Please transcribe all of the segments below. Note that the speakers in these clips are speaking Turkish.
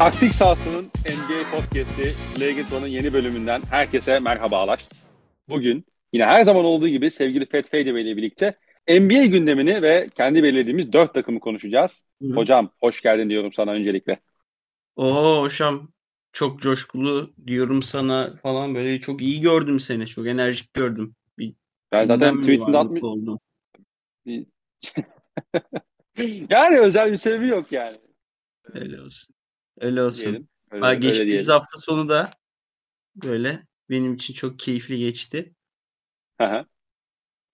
Taktik sahasının NBA podcast'i Legend One'ın yeni bölümünden herkese merhabalar. Bugün yine her zaman olduğu gibi sevgili Feth Feyde ile birlikte NBA gündemini ve kendi belirlediğimiz dört takımı konuşacağız. Hı-hı. Hocam hoş geldin diyorum sana öncelikle. Oo hocam çok coşkulu diyorum sana falan böyle çok iyi gördüm seni. Çok enerjik gördüm. Bir ben zaten tweetinde atmış oldum. yani özel bir sebebi yok yani. Öyle olsun. Öyle olsun. Diyelim. Öyle, ha, geçtiğimiz öyle hafta sonu da böyle benim için çok keyifli geçti.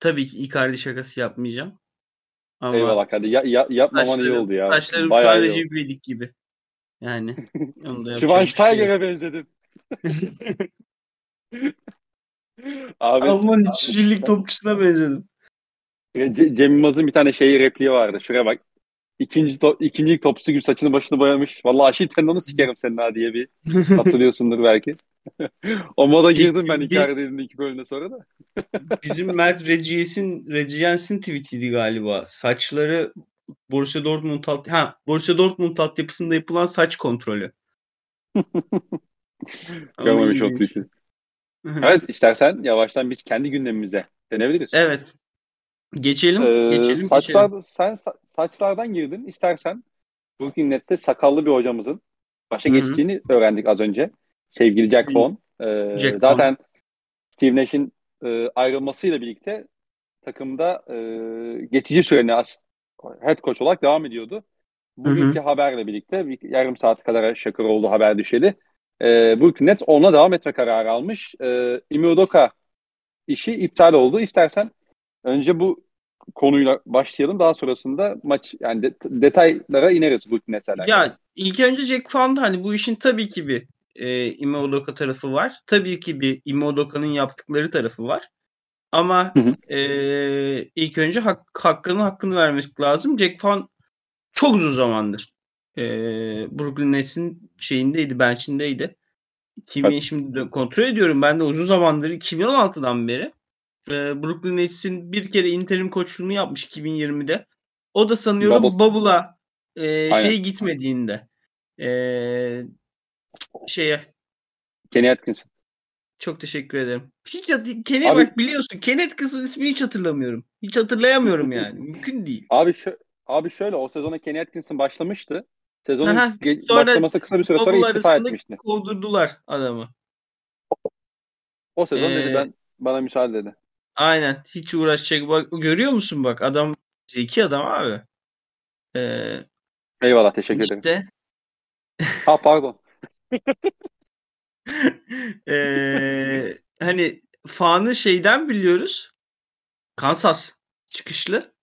Tabii ki Icardi şakası yapmayacağım. Ama Eyvallah hadi ya, ya, yapmaman iyi oldu ya. Saçlarım Bayağı şu an Recep İvedik gibi. Yani onu da benzedim. Abi, Alman üçüncülük topçusuna benzedim. Cem Yılmaz'ın bir tane şeyi repliği vardı. Şuraya bak ikinci to ikinci topçusu gibi saçını başını boyamış. Vallahi Aşil tendonu sikerim senin ha diye bir hatırlıyorsundur belki. o moda girdim ben Icardi'nin iki golüne sonra da. Bizim Mert Regies'in Regies'in tweetiydi galiba. Saçları Borussia Dortmund alt ha Borussia Dortmund altyapısında yapılan saç kontrolü. Görmemiş o tweet'i. evet istersen yavaştan biz kendi gündemimize dönebiliriz. Evet. Geçelim. Ee, geçelim. Saçlar, geçelim. Sen saçlardan girdin. İstersen Brooklyn Nets'te sakallı bir hocamızın başa Hı-hı. geçtiğini öğrendik az önce. Sevgili Jack Vaughn. Ee, Jack zaten Vaughn. Steve Nash'in e, ayrılmasıyla birlikte takımda e, geçici süreni as head coach olarak devam ediyordu. Bugünkü Hı-hı. haberle birlikte bir yarım saat kadar şakır oldu haber düşeli. E, Brooklyn Nets ona devam etme kararı almış. E, Ime Udoka işi iptal oldu. İstersen önce bu konuyla başlayalım. Daha sonrasında maç yani de, detaylara ineriz bu mesela. Ya ilk önce Jack Found hani bu işin tabii ki bir e, Ime Udoka tarafı var. Tabii ki bir Ime Udoka'nın yaptıkları tarafı var. Ama hı hı. E, ilk önce hak, hakkını hakkını vermek lazım. Jack Found çok uzun zamandır e, Brooklyn Nets'in şeyindeydi, bench'indeydi. 2000 evet. şimdi kontrol ediyorum. Ben de uzun zamandır 2016'dan beri e, Brooklyn Nets'in bir kere interim koçluğunu yapmış 2020'de. O da sanıyorum Bubbles. Bubble'a e, şey gitmediğinde e, şeye Kenny Atkinson. Çok teşekkür ederim. Hiç Kenny abi, bak biliyorsun Kenny Atkinson ismini hiç hatırlamıyorum. Hiç hatırlayamıyorum yani. Mümkün değil. Abi şu, abi şöyle o sezona Kenny Atkinson başlamıştı. Sezonun Aha, sonra başlaması kısa bir süre sonra istifa etmişti. Kovdurdular adamı. O sezon ee, dedi ben bana müsaade dedi. Aynen. Hiç uğraşacak. Bak görüyor musun bak adam zeki adam abi. Ee, Eyvallah teşekkür işte... ederim. ha pardon. ee, hani fanı şeyden biliyoruz. Kansas çıkışlı.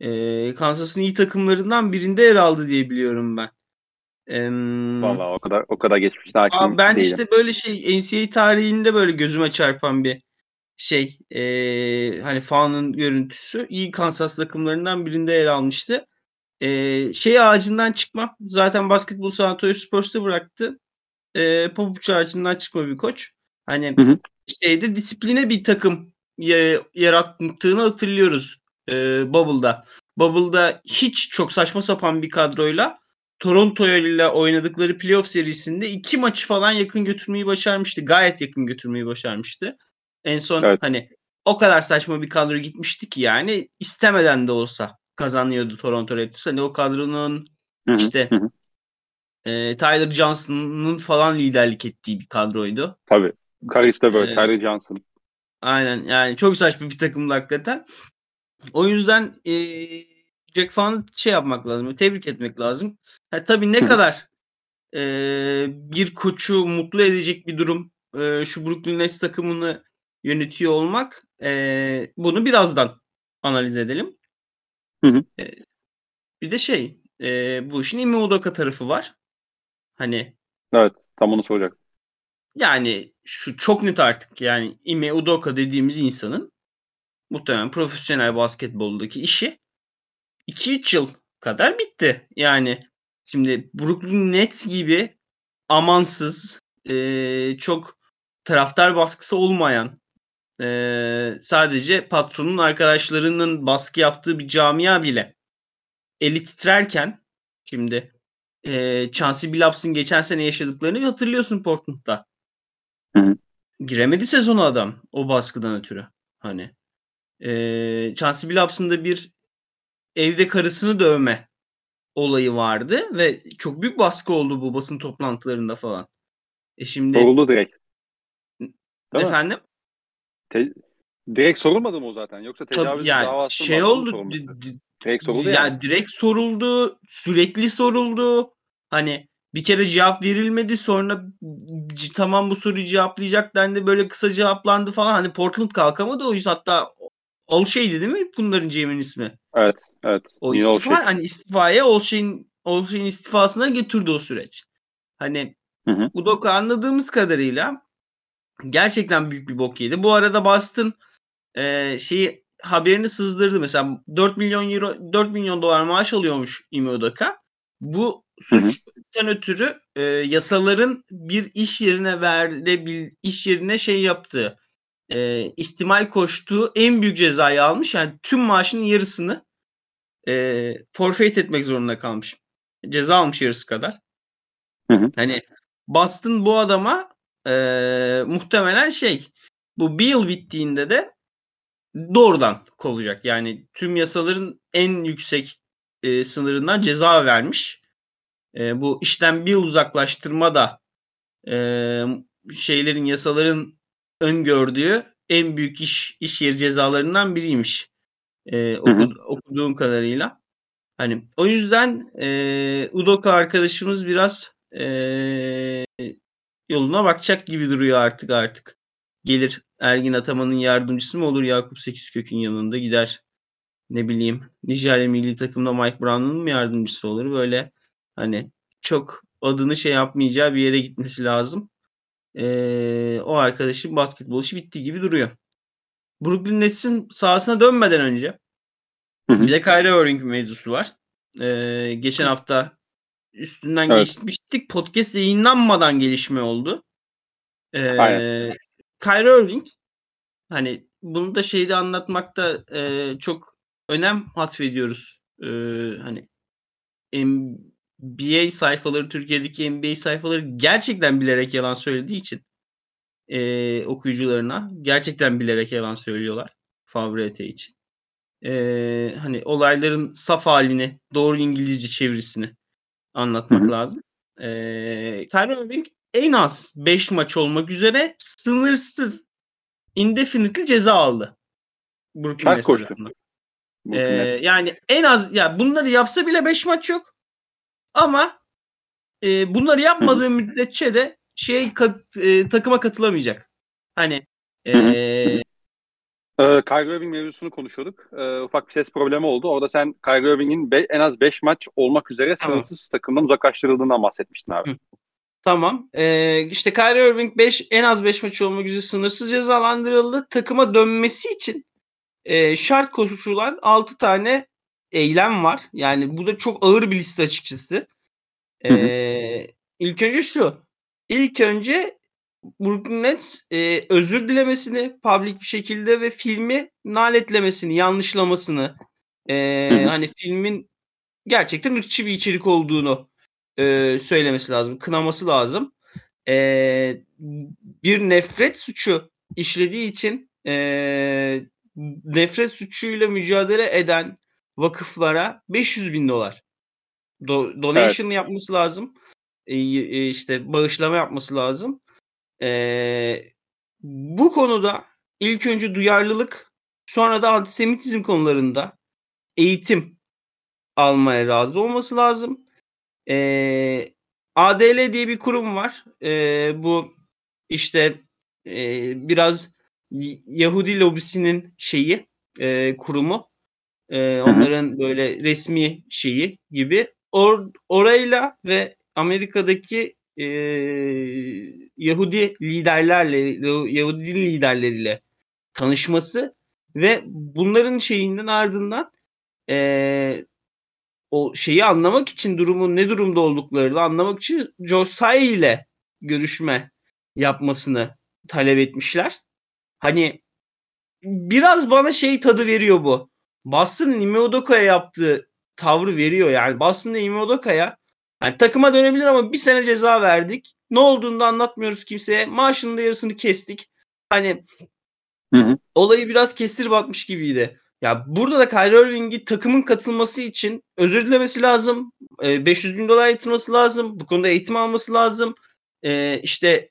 Ee, Kansas'ın iyi takımlarından birinde yer aldı diye biliyorum ben. Ee, Vallahi o kadar o kadar geçmiş hakim Ben değilim. işte böyle şey NCAA tarihinde böyle gözüme çarpan bir şey e, hani Faun'un görüntüsü iyi Kansas takımlarından birinde yer almıştı. E, şey ağacından çıkma. Zaten basketbol San Antonio Spurs'ta bıraktı. E, pabuç ağacından çıkma bir koç. Hani hı hı. şeyde disipline bir takım yarattığını hatırlıyoruz e, Bubble'da. Bubble'da hiç çok saçma sapan bir kadroyla Toronto ile oynadıkları playoff serisinde iki maçı falan yakın götürmeyi başarmıştı. Gayet yakın götürmeyi başarmıştı. En son evet. hani o kadar saçma bir kadro gitmişti ki yani istemeden de olsa kazanıyordu Toronto Raptors. Hani o kadronun hı hı, işte. E, Tyler Johnson'ın falan liderlik ettiği bir kadroydu. Tabii. Karis de böyle ee, Tyler Johnson. Aynen yani çok saçma bir takımdı hakikaten. O yüzden e, Jack Fan'ı şey yapmak lazım. Tebrik etmek lazım. Ha, tabii ne kadar e, bir koçu mutlu edecek bir durum e, şu Brooklyn Nets takımını yönetiyor olmak. E, bunu birazdan analiz edelim. Hı hı. E, bir de şey e, bu işin Ime Udoka tarafı var. Hani Evet tam onu soracak. Yani şu çok net artık yani Ime Udoka dediğimiz insanın muhtemelen profesyonel basketboldaki işi 2-3 yıl kadar bitti. Yani şimdi Brooklyn Nets gibi amansız e, çok taraftar baskısı olmayan e, sadece patronun arkadaşlarının baskı yaptığı bir camia bile eli titrerken şimdi e, Chauncey Billups'ın geçen sene yaşadıklarını hatırlıyorsun Portland'da. Hı. Giremedi sezonu adam o baskıdan ötürü. Hani e, Chauncey Billups'ın da bir evde karısını dövme olayı vardı ve çok büyük baskı oldu bu basın toplantılarında falan. E şimdi Soruldu direkt. Değil efendim? Te- direkt sorulmadı mı o zaten? Yoksa tecavüz yani davası şey oldu. direkt soruldu ya. Yani. Direkt soruldu. Sürekli soruldu. Hani bir kere cevap verilmedi sonra tamam bu soruyu cevaplayacak dendi böyle kısa cevaplandı falan. Hani Portland kalkamadı o yüzden hatta Olşey'di değil mi bunların GM'in ismi? Evet, evet. O istifa Olşey. hani istifaya Olşey'in Olşey'in istifasına götürdü o süreç. Hani hı hı. Udoka anladığımız kadarıyla gerçekten büyük bir bok yedi. Bu arada Boston e, şeyi haberini sızdırdı. Mesela 4 milyon euro 4 milyon dolar maaş alıyormuş Ime Udoka. Bu suçtan ötürü e, yasaların bir iş yerine verebil iş yerine şey yaptığı e, ihtimal koştuğu en büyük cezayı almış. Yani tüm maaşının yarısını e, forfeit etmek zorunda kalmış. Ceza almış yarısı kadar. Hı hı. Hani Boston bu adama e, muhtemelen şey bu bir yıl bittiğinde de doğrudan kovacak. Yani tüm yasaların en yüksek e, sınırından ceza vermiş. E, bu işten bir yıl uzaklaştırma da e, şeylerin yasaların öngördüğü en büyük iş iş yeri cezalarından biriymiş. E, okud, okuduğum kadarıyla. Hani o yüzden e, Udoka arkadaşımız biraz e, yoluna bakacak gibi duruyor artık artık. Gelir Ergin Ataman'ın yardımcısı mı olur Yakup Sekizkök'ün yanında gider ne bileyim Nijerya milli takımda Mike Brown'un mu yardımcısı olur böyle hani çok adını şey yapmayacağı bir yere gitmesi lazım. Ee, o arkadaşın basketbol işi bitti gibi duruyor. Brooklyn Nets'in sahasına dönmeden önce hı hı. bir de Kyrie Irving mevzusu var. Ee, geçen hafta üstünden evet. geçmiştik. Podcast yayınlanmadan gelişme oldu. Ee, Aynen. Kyrie Irving hani bunu da şeyde anlatmakta e, çok önem atfediyoruz. E, hani NBA sayfaları, Türkiye'deki NBA sayfaları gerçekten bilerek yalan söylediği için e, okuyucularına gerçekten bilerek yalan söylüyorlar Fabrete için. E, hani olayların saf halini, doğru İngilizce çevirisini anlatmak Hı-hı. lazım. E, Kyrie Irving en az 5 maç olmak üzere sınırsız indefinitely ceza aldı. Brooklyn Nets ee, yani en az ya bunları yapsa bile 5 maç yok. Ama e, bunları yapmadığı Hı. müddetçe de şey kat, e, takıma katılamayacak. Hani e, Ee, Kyrie Irving mevzusunu konuşuyorduk. Ee, ufak bir ses problemi oldu. Orada sen Kyrie Irving'in be- en az 5 maç olmak üzere sınırsız tamam. takımdan uzaklaştırıldığından bahsetmiştin abi. Hı. Tamam. Ee, işte Kyrie Irving 5 en az 5 maç olmak üzere sınırsız cezalandırıldı. Takıma dönmesi için e, şart koşulan 6 tane eylem var. Yani bu da çok ağır bir liste açıkçası. Ee, ilk önce şu. İlk önce Brooklyn Nets e, özür dilemesini public bir şekilde ve filmi naletlemesini, yanlışlamasını e, hani filmin gerçekten ırkçı bir içerik olduğunu e, söylemesi lazım. Kınaması lazım. E, bir nefret suçu işlediği için e, nefret suçuyla mücadele eden vakıflara 500 bin dolar do, donation evet. yapması lazım. E, e, işte bağışlama yapması lazım. E, bu konuda ilk önce duyarlılık sonra da antisemitizm konularında eğitim almaya razı olması lazım. E, ADL diye bir kurum var. E, bu işte e, biraz Yahudi lobisinin şeyi e, kurumu. E, onların böyle resmi şeyi gibi. Or, orayla ve Amerika'daki e, Yahudi liderlerle, Yahudi liderleriyle tanışması ve bunların şeyinden ardından e, o şeyi anlamak için durumun ne durumda olduklarını anlamak için Josai ile görüşme yapmasını talep etmişler. Hani biraz bana şey tadı veriyor bu. Boston'ın Ime Udoka'ya yaptığı tavrı veriyor yani. Boston'da Ime Udoka'ya Yani takıma dönebilir ama bir sene ceza verdik. Ne olduğunu da anlatmıyoruz kimseye. Maaşının da yarısını kestik. Hani hı hı. olayı biraz kestir batmış gibiydi. Ya burada da Kyrie Irving'i takımın katılması için özür dilemesi lazım. 500 bin dolar yatırması lazım. Bu konuda eğitim alması lazım. E, işte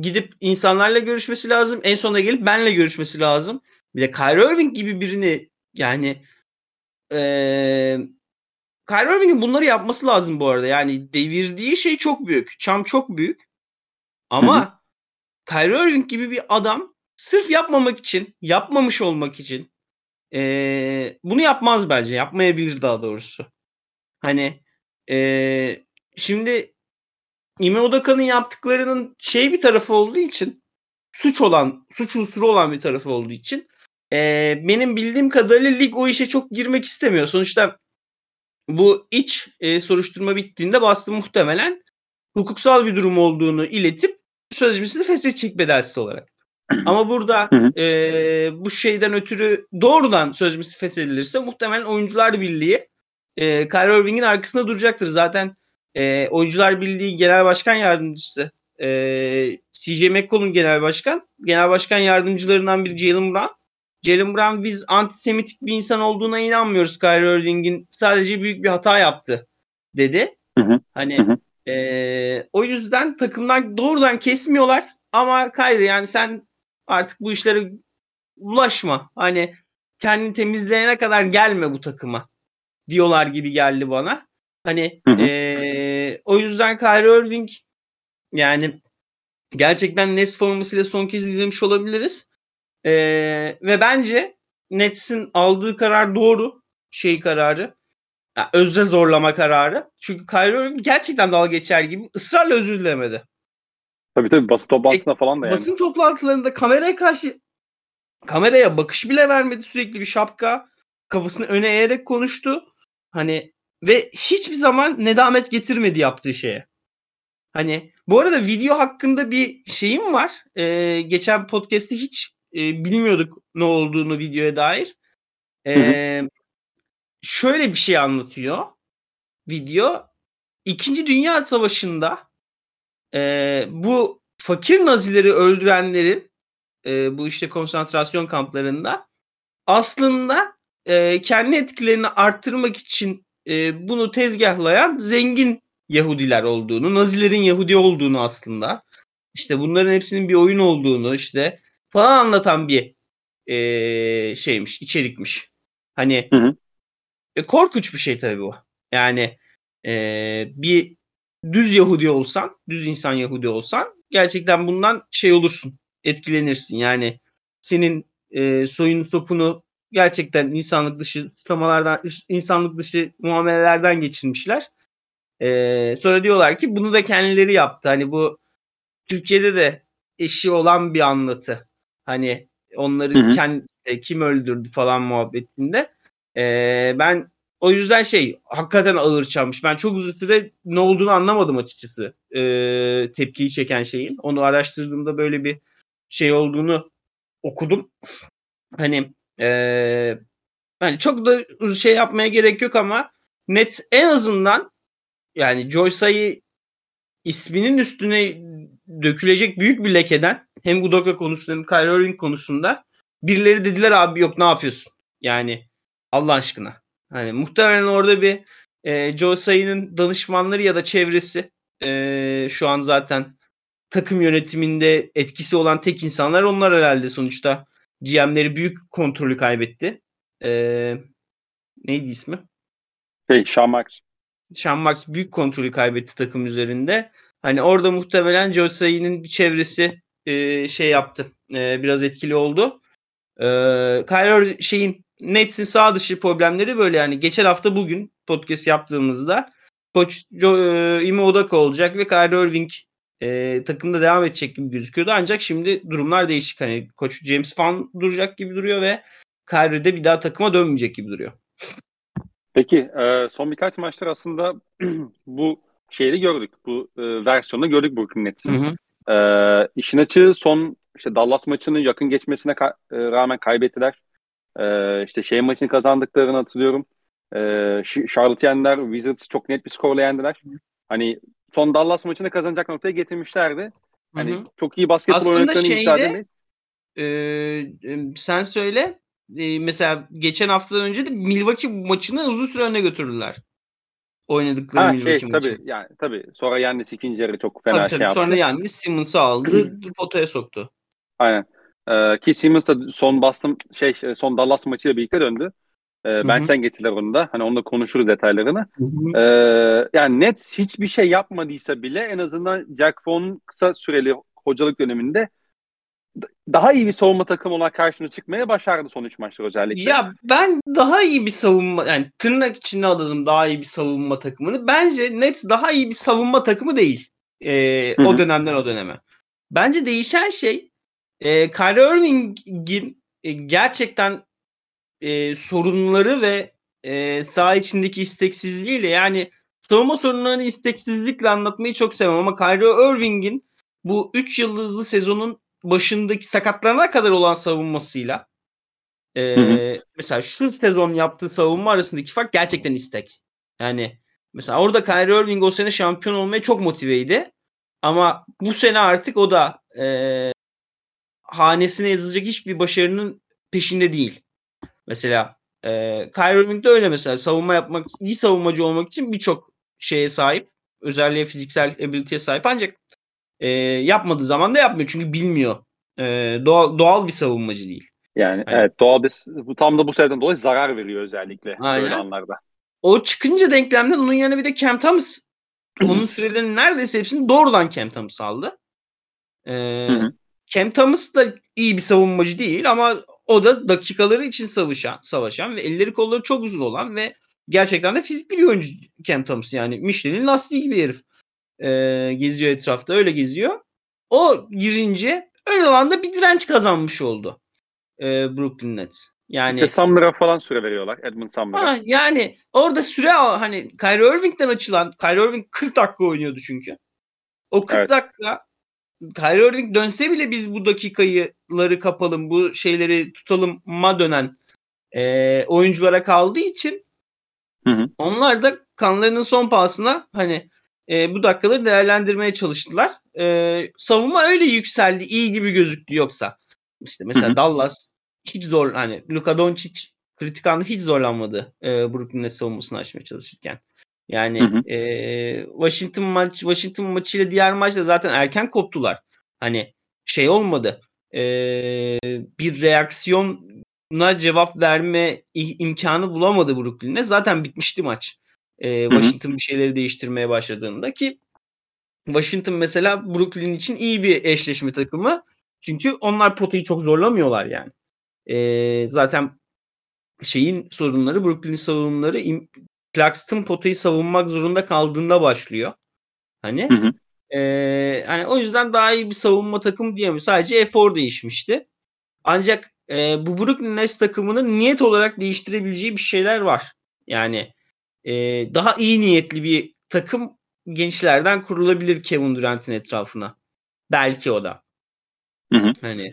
gidip insanlarla görüşmesi lazım. En sonunda gelip benle görüşmesi lazım. Bir de Kyrie Irving gibi birini yani ee, Kyrie Irving'in bunları yapması lazım bu arada. Yani devirdiği şey çok büyük. Çam çok büyük. Ama hı hı. Kyrie Irving gibi bir adam sırf yapmamak için, yapmamış olmak için ee, bunu yapmaz bence. Yapmayabilir daha doğrusu. Hani ee, şimdi Ime Udoka'nın yaptıklarının şey bir tarafı olduğu için suç olan, suç unsuru olan bir tarafı olduğu için e, benim bildiğim kadarıyla lig o işe çok girmek istemiyor. Sonuçta bu iç e, soruşturma bittiğinde Boston muhtemelen hukuksal bir durum olduğunu iletip sözleşmesini feshedecek bedelsiz olarak. Ama burada e, bu şeyden ötürü doğrudan sözleşmesi feshedilirse muhtemelen Oyuncular Birliği e, Kyrie Irving'in arkasında duracaktır. Zaten e, Oyuncular Birliği Genel Başkan Yardımcısı e, CJ McCollum Genel Başkan. Genel Başkan Yardımcılarından biri Jalen Brown. Jalen Brown biz antisemitik bir insan olduğuna inanmıyoruz Kyrie Irving'in. Sadece büyük bir hata yaptı dedi. Hı hı. Hani hı hı. E, o yüzden takımlar doğrudan kesmiyorlar ama Kyrie yani sen artık bu işlere ulaşma. Hani kendini temizleyene kadar gelme bu takıma diyorlar gibi geldi bana. Hani hı hı. E, o yüzden Kyrie Irving yani gerçekten Nets formasıyla son kez izlemiş olabiliriz. E, ve bence Nets'in aldığı karar doğru şey kararı. Yani özre zorlama kararı. Çünkü Kyrie Irving gerçekten dalga geçer gibi ısrarla özür dilemedi. Tabii tabii basın toplantısında e, falan da yani. Basın toplantılarında kameraya karşı kameraya bakış bile vermedi sürekli bir şapka. Kafasını öne eğerek konuştu. Hani ve hiçbir zaman nedamet getirmedi yaptığı şeye. Hani bu arada video hakkında bir şeyim var. Ee, geçen podcast'te hiç e, bilmiyorduk ne olduğunu videoya dair. Ee, Şöyle bir şey anlatıyor video. İkinci Dünya Savaşı'nda e, bu fakir Nazileri öldürenlerin e, bu işte konsantrasyon kamplarında aslında e, kendi etkilerini arttırmak için e, bunu tezgahlayan zengin Yahudiler olduğunu, Nazilerin Yahudi olduğunu aslında, işte bunların hepsinin bir oyun olduğunu işte falan anlatan bir e, şeymiş, içerikmiş. Hani hı hı. E, korkunç bir şey tabii bu. Yani e, bir düz Yahudi olsan, düz insan Yahudi olsan gerçekten bundan şey olursun, etkilenirsin. Yani senin e, soyun sopunu gerçekten insanlık dışı tutamalardan, insanlık dışı muamelelerden geçirmişler. Ee, sonra diyorlar ki bunu da kendileri yaptı. Hani bu Türkiye'de de eşi olan bir anlatı. Hani onları hı hı. kendi kim öldürdü falan muhabbetinde. Ee, ben o yüzden şey hakikaten ağır çalmış. Ben çok uzun süre ne olduğunu anlamadım açıkçası. Ee, tepkiyi çeken şeyin. Onu araştırdığımda böyle bir şey olduğunu okudum. Hani ee, yani çok da şey yapmaya gerek yok ama Nets en azından yani Joyce'yi isminin üstüne dökülecek büyük bir lekeden hem Udoka konusunda hem Kyrie Irving konusunda birileri dediler abi yok ne yapıyorsun? Yani Allah aşkına. Hani muhtemelen orada bir e, Joe Say'ın danışmanları ya da çevresi e, şu an zaten takım yönetiminde etkisi olan tek insanlar onlar herhalde sonuçta GM'leri büyük kontrolü kaybetti. E, neydi ismi? Şey, Sean Marks. Sean Marks büyük kontrolü kaybetti takım üzerinde. Hani orada muhtemelen Joe Say'nin bir çevresi e, şey yaptı. E, biraz etkili oldu. E, Kyler şeyin Nets'in sağ dışı problemleri böyle yani. Geçen hafta bugün podcast yaptığımızda koç e, Ime Odaka olacak ve Kyrie Irving e, takımda devam edecek gibi gözüküyordu. Ancak şimdi durumlar değişik. Hani koç James Fan duracak gibi duruyor ve Kyrie de bir daha takıma dönmeyecek gibi duruyor. Peki e, son birkaç maçtır aslında bu şeyi gördük. Bu e, versiyonda gördük Brooklyn Nets'in. E, işin açığı son işte Dallas maçının yakın geçmesine ka- e, rağmen kaybettiler. Ee, işte şey maçını kazandıklarını hatırlıyorum. Ee, Charlotte yendiler. Wizards çok net bir skorla yendiler. Hani son Dallas maçını kazanacak noktaya getirmişlerdi. Hani Hı-hı. çok iyi basketbol oynadıklarını iddia edemeyiz. E, sen söyle. E, mesela geçen haftadan önce de Milwaukee maçını uzun süre öne götürdüler. Oynadıkları ha, Milwaukee şey, maçı. Tabii, yani, tabii. Sonra Yannis ikinci yarı çok fena tabii, şey tabii. yaptı. Sonra Yannis Simmons'ı aldı. potaya soktu. Aynen. Ee, ki Simmons da son Boston şey son Dallas maçıyla birlikte döndü. Ee, bench'ten getirdiler onu da. Hani onunla konuşuruz detaylarını. Ee, yani Nets hiçbir şey yapmadıysa bile en azından Jack Vaughn'un kısa süreli hocalık döneminde daha iyi bir savunma takımı olarak karşımıza çıkmaya başardı son 3 maçta özellikle. Ya ben daha iyi bir savunma yani tırnak içinde alalım daha iyi bir savunma takımını. Bence Nets daha iyi bir savunma takımı değil. Ee, o dönemden o döneme. Bence değişen şey e, Kyrie Irving'in e, gerçekten e, sorunları ve e, saha içindeki isteksizliğiyle yani savunma sorunlarını isteksizlikle anlatmayı çok sevmem ama Kyrie Irving'in bu 3 yıldızlı sezonun başındaki sakatlarına kadar olan savunmasıyla e, hı hı. mesela şu sezon yaptığı savunma arasındaki fark gerçekten istek. Yani mesela orada Kyrie Irving o sene şampiyon olmaya çok motiveydi. Ama bu sene artık o da e, hanesine yazılacak hiçbir başarının peşinde değil. Mesela e, Kyrie Irving de öyle mesela savunma yapmak, iyi savunmacı olmak için birçok şeye sahip. Özelliğe, fiziksel ability'ye sahip ancak e, yapmadığı zaman da yapmıyor çünkü bilmiyor. E, doğal, doğal bir savunmacı değil. Yani hani, evet doğal bir bu tam da bu sebepten dolayı zarar veriyor özellikle aynen. böyle anlarda. O çıkınca denklemden onun yerine bir de Cam Thomas onun sürelerinin neredeyse hepsini doğrudan Cam Thomas aldı. Ee, Cam Thomas da iyi bir savunmacı değil ama o da dakikaları için savaşan, savaşan ve elleri kolları çok uzun olan ve gerçekten de fizikli bir oyuncu Cam Thomas. Yani Michelin lastiği gibi herif. Ee, geziyor etrafta öyle geziyor. O girince ön alanda bir direnç kazanmış oldu. Ee, Brooklyn Nets. Yani işte falan süre veriyorlar. Edmund Sumner'a. yani orada süre hani Kyrie Irving'den açılan Kyrie Irving 40 dakika oynuyordu çünkü. O 40 evet. dakika Kyrie Irving dönse bile biz bu dakikayıları kapalım, bu şeyleri tutalım ma dönen e, oyunculara kaldığı için hı hı. onlar da kanlarının son pahasına hani e, bu dakikaları değerlendirmeye çalıştılar. E, savunma öyle yükseldi, iyi gibi gözüktü yoksa. İşte mesela hı hı. Dallas hiç zor hani Luka Doncic kritik anda hiç zorlanmadı e, Brooklyn'e savunmasını açmaya çalışırken. Yani hı hı. E, Washington maç Washington maçıyla diğer maçta zaten erken koptular. Hani şey olmadı. E, bir reaksiyona cevap verme imkanı bulamadı Brooklyn'e. Zaten bitmişti maç. E, Washington bir şeyleri değiştirmeye başladığında ki Washington mesela Brooklyn için iyi bir eşleşme takımı. Çünkü onlar potayı çok zorlamıyorlar yani. E, zaten şeyin sorunları Brooklyn savunmaları Claxton potayı savunmak zorunda kaldığında başlıyor. Hani hı hı. E, hani o yüzden daha iyi bir savunma takımı diyemiyorum. Sadece efor değişmişti. Ancak e, bu Brooklyn Nets takımının niyet olarak değiştirebileceği bir şeyler var. Yani e, daha iyi niyetli bir takım gençlerden kurulabilir Kevin Durant'in etrafına. Belki o da. Hı hı. Hani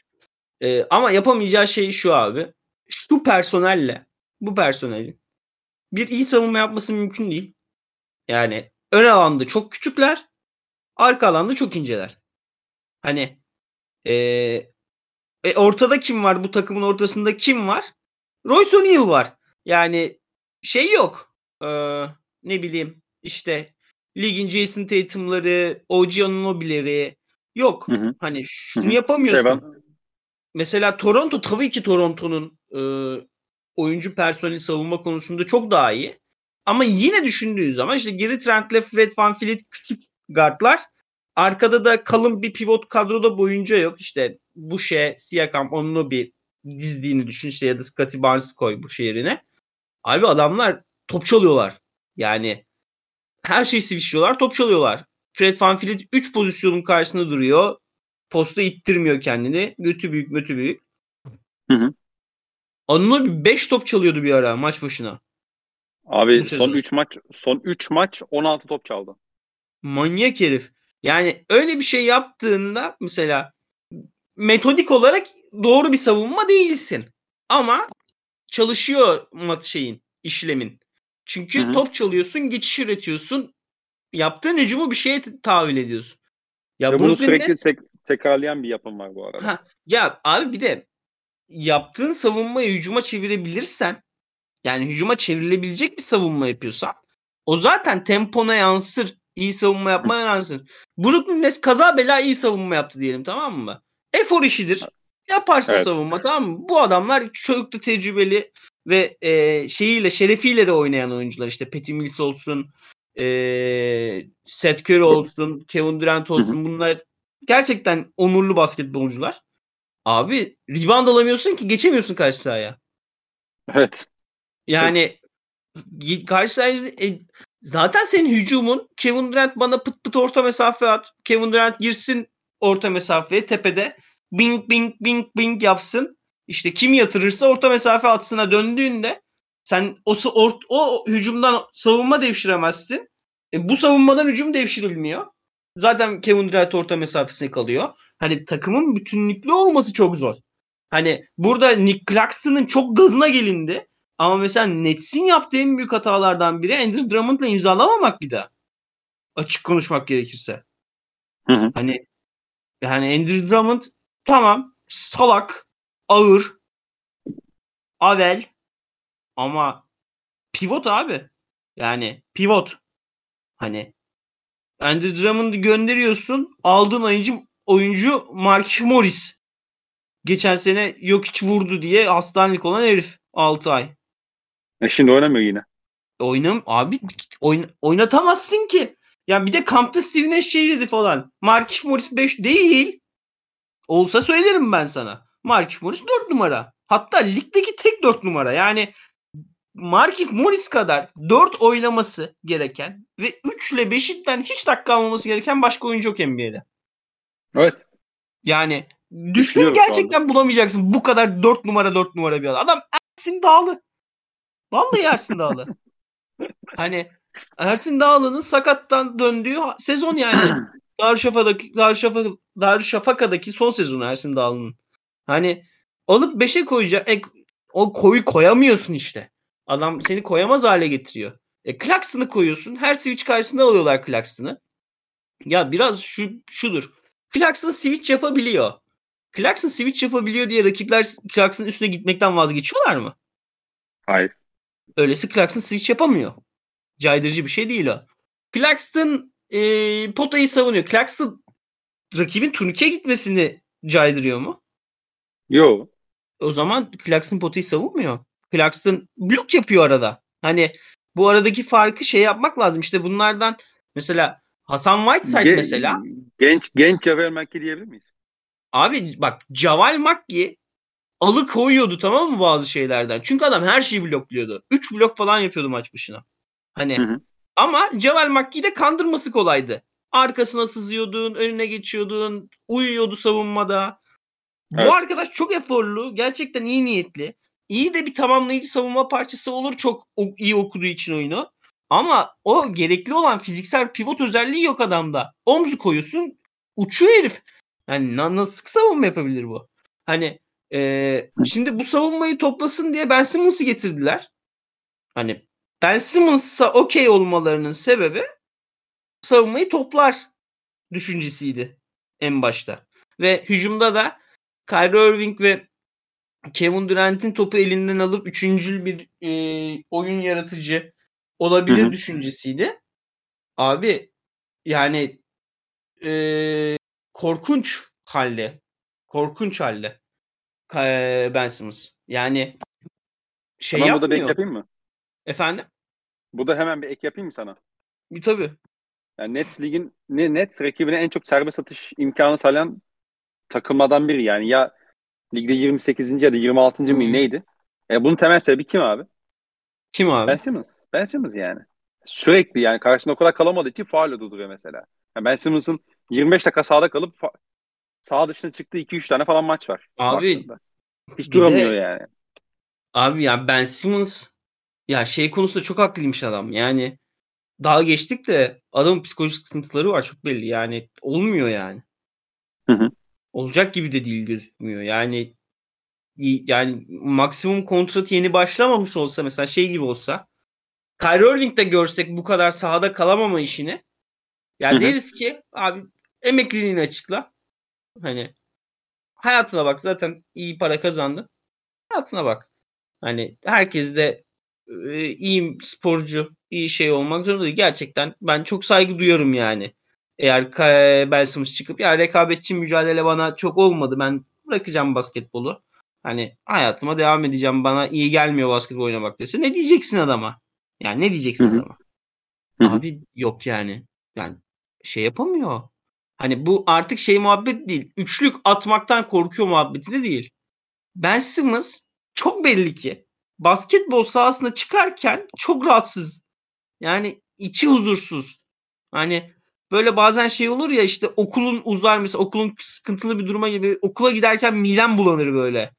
e, ama yapamayacağı şey şu abi. Şu personelle bu personelin bir iyi savunma yapması mümkün değil. Yani ön alanda çok küçükler, arka alanda çok inceler. Hani ee, e, ortada kim var? Bu takımın ortasında kim var? Royce O'Neal var. Yani şey yok. Ee, ne bileyim işte ligin Jason Tatum'ları, OG Anunoby'leri yok. Hı hı. Hani şunu hı hı. yapamıyorsun. Ben... Mesela Toronto tabii ki Toronto'nun e, oyuncu personeli savunma konusunda çok daha iyi. Ama yine düşündüğün zaman işte Gary Trent'le Fred Van Fleet küçük guardlar. Arkada da kalın bir pivot kadroda boyunca yok. İşte bu şey Siakam onunla bir dizdiğini düşün işte ya da Scotty Barnes koy bu şehrine. Abi adamlar top çalıyorlar. Yani her şeyi switchliyorlar top çalıyorlar. Fred Van Fleet 3 pozisyonun karşısında duruyor. Posta ittirmiyor kendini. Götü büyük götü büyük. Hı hı. Bir 5 top çalıyordu bir ara maç başına. Abi son 3 maç son 3 maç 16 top çaldı. Manyak herif. Yani öyle bir şey yaptığında mesela metodik olarak doğru bir savunma değilsin. Ama çalışıyor mat şeyin, işlemin. Çünkü Hı-hı. top çalıyorsun, geçiş üretiyorsun. Yaptığın hücumu bir şeye tahvil ediyorsun. Ya Ve bunu sürekli tek, tekrarlayan bir yapım var bu arada. Ha, ya abi bir de yaptığın savunmayı hücuma çevirebilirsen yani hücuma çevrilebilecek bir savunma yapıyorsan o zaten tempona yansır. iyi savunma yapmaya yansır. Brooklyn Nets kaza bela iyi savunma yaptı diyelim tamam mı? Efor işidir. Yaparsın evet. savunma tamam mı? Bu adamlar çok da tecrübeli ve e, şeyiyle şerefiyle de oynayan oyuncular işte Patty Mills olsun, e, Seth Curry olsun, Kevin Durant olsun bunlar gerçekten onurlu basketbolcular. Abi rebound alamıyorsun ki geçemiyorsun karşı sahaya. Evet. Yani karşı sahaya e, zaten senin hücumun Kevin Durant bana pıt pıt orta mesafe at. Kevin Durant girsin orta mesafeye tepede. Bing bing bing bing yapsın. İşte kim yatırırsa orta mesafe atsına döndüğünde sen o, o, o hücumdan savunma devşiremezsin. E, bu savunmadan hücum devşirilmiyor. Zaten Kevin Durant orta mesafesine kalıyor. Hani takımın bütünlüklü olması çok zor. Hani burada Nick Claxton'ın çok gazına gelindi. Ama mesela Nets'in yaptığı en büyük hatalardan biri Andrew Drummond'la imzalamamak bir daha. Açık konuşmak gerekirse. Hı hı. Hani yani Andrew Drummond tamam salak, ağır, avel ama pivot abi. Yani pivot. Hani Andrew Drummond'ı gönderiyorsun. Aldığın oyuncu oyuncu Mark Morris. Geçen sene yok hiç vurdu diye hastanelik olan herif 6 ay. E şimdi oynamıyor yine. Oynam abi oyn, oynatamazsın ki. Ya bir de kampta Steve Nash şey dedi falan. Mark Morris 5 değil. Olsa söylerim ben sana. Mark Morris 4 numara. Hatta ligdeki tek 4 numara. Yani Markif Morris kadar 4 oynaması gereken ve 3 ile 5'inden hiç dakika almaması gereken başka oyuncu yok NBA'de. Evet. Yani düşün gerçekten bulamayacaksın bu kadar 4 numara 4 numara bir adam. Adam Ersin Dağlı. Vallahi Ersin Dağlı. hani Ersin Dağlı'nın sakattan döndüğü sezon yani. Darüşşafaka'daki Darüşşafaka, Darüşşafaka'daki son sezonu Ersin Dağlı'nın. Hani alıp 5'e koyacak. E, o koyu koyamıyorsun işte. Adam seni koyamaz hale getiriyor. E, Clarkson'ı koyuyorsun. Her switch karşısında alıyorlar Clarkson'ı. Ya biraz şu şudur. Clarkson switch yapabiliyor. Clarkson switch yapabiliyor diye rakipler Clarkson'ın üstüne gitmekten vazgeçiyorlar mı? Hayır. Öylesi Clarkson switch yapamıyor. Caydırıcı bir şey değil o. Clarkson e, potayı savunuyor. Clarkson rakibin turnike gitmesini caydırıyor mu? Yok. O zaman Clarkson potayı savunmuyor. Clarkson blok yapıyor arada. Hani bu aradaki farkı şey yapmak lazım. İşte bunlardan mesela Hasan Whiteside Gen, mesela. Genç genç Javel McGee diyebilir miyiz? Abi bak Javel McGee alıkoyuyordu tamam mı bazı şeylerden. Çünkü adam her şeyi blokluyordu. 3 blok falan yapıyordu maç başına. Hani hı hı. ama Javel McGee de kandırması kolaydı. Arkasına sızıyordun, önüne geçiyordun, uyuyordu savunmada. Evet. Bu arkadaş çok eforlu, gerçekten iyi niyetli iyi de bir tamamlayıcı savunma parçası olur çok iyi okuduğu için oyunu. Ama o gerekli olan fiziksel pivot özelliği yok adamda. Omzu koyuyorsun uçuyor herif. Yani nasıl savunma yapabilir bu? Hani e, şimdi bu savunmayı toplasın diye Ben Simmons'ı getirdiler. Hani Ben Simmons'a okey olmalarının sebebi savunmayı toplar düşüncesiydi en başta. Ve hücumda da Kyrie Irving ve Kevin Durant'in topu elinden alıp üçüncül bir e, oyun yaratıcı olabilir Hı-hı. düşüncesiydi. Abi yani e, korkunç halde. Korkunç halde. E, ben Simmons. Yani şey Hemen yapmıyor. burada bir ek yapayım mı? Efendim? Bu da hemen bir ek yapayım mı sana? Bir tabii. Yani Nets ligin ne Nets rakibine en çok serbest atış imkanı sağlayan takımlardan biri. Yani ya Ligde 28. ya da 26. Hmm. mı neydi? E, bunun temel sebebi kim abi? Kim abi? Ben Simmons. Ben Simmons yani. Sürekli yani karşısında o kadar kalamadığı için faulle durduruyor mesela. Yani ben Simmons'ın 25 dakika sahada kalıp fa- sağ dışına çıktığı 2-3 tane falan maç var. Abi baktığında. hiç duramıyor de, yani. Abi ya Ben Simmons ya şey konusunda çok haklıymış adam. Yani daha geçtik de adamın psikolojik sıkıntıları var çok belli. Yani olmuyor yani. Hı hı olacak gibi de değil gözükmüyor. Yani yani maksimum kontrat yeni başlamamış olsa mesela şey gibi olsa Kyrie Irving'de görsek bu kadar sahada kalamama işini ya Hı-hı. deriz ki abi emekliliğini açıkla. Hani hayatına bak zaten iyi para kazandı. Hayatına bak. Hani herkes de e, iyi sporcu, iyi şey olmak zorunda değil. Gerçekten ben çok saygı duyuyorum yani. Eğer Ben Simmons çıkıp ya rekabetçi mücadele bana çok olmadı. Ben bırakacağım basketbolu. Hani hayatıma devam edeceğim. Bana iyi gelmiyor basketbol oynamak dese. Ne diyeceksin adama? Yani ne diyeceksin Hı-hı. adama? Hı-hı. Abi yok yani. Yani şey yapamıyor. Hani bu artık şey muhabbet değil. Üçlük atmaktan korkuyor muhabbeti de değil. Ben Simmons çok belli ki basketbol sahasına çıkarken çok rahatsız. Yani içi huzursuz. Hani böyle bazen şey olur ya işte okulun uzar mesela okulun sıkıntılı bir duruma gibi okula giderken midem bulanır böyle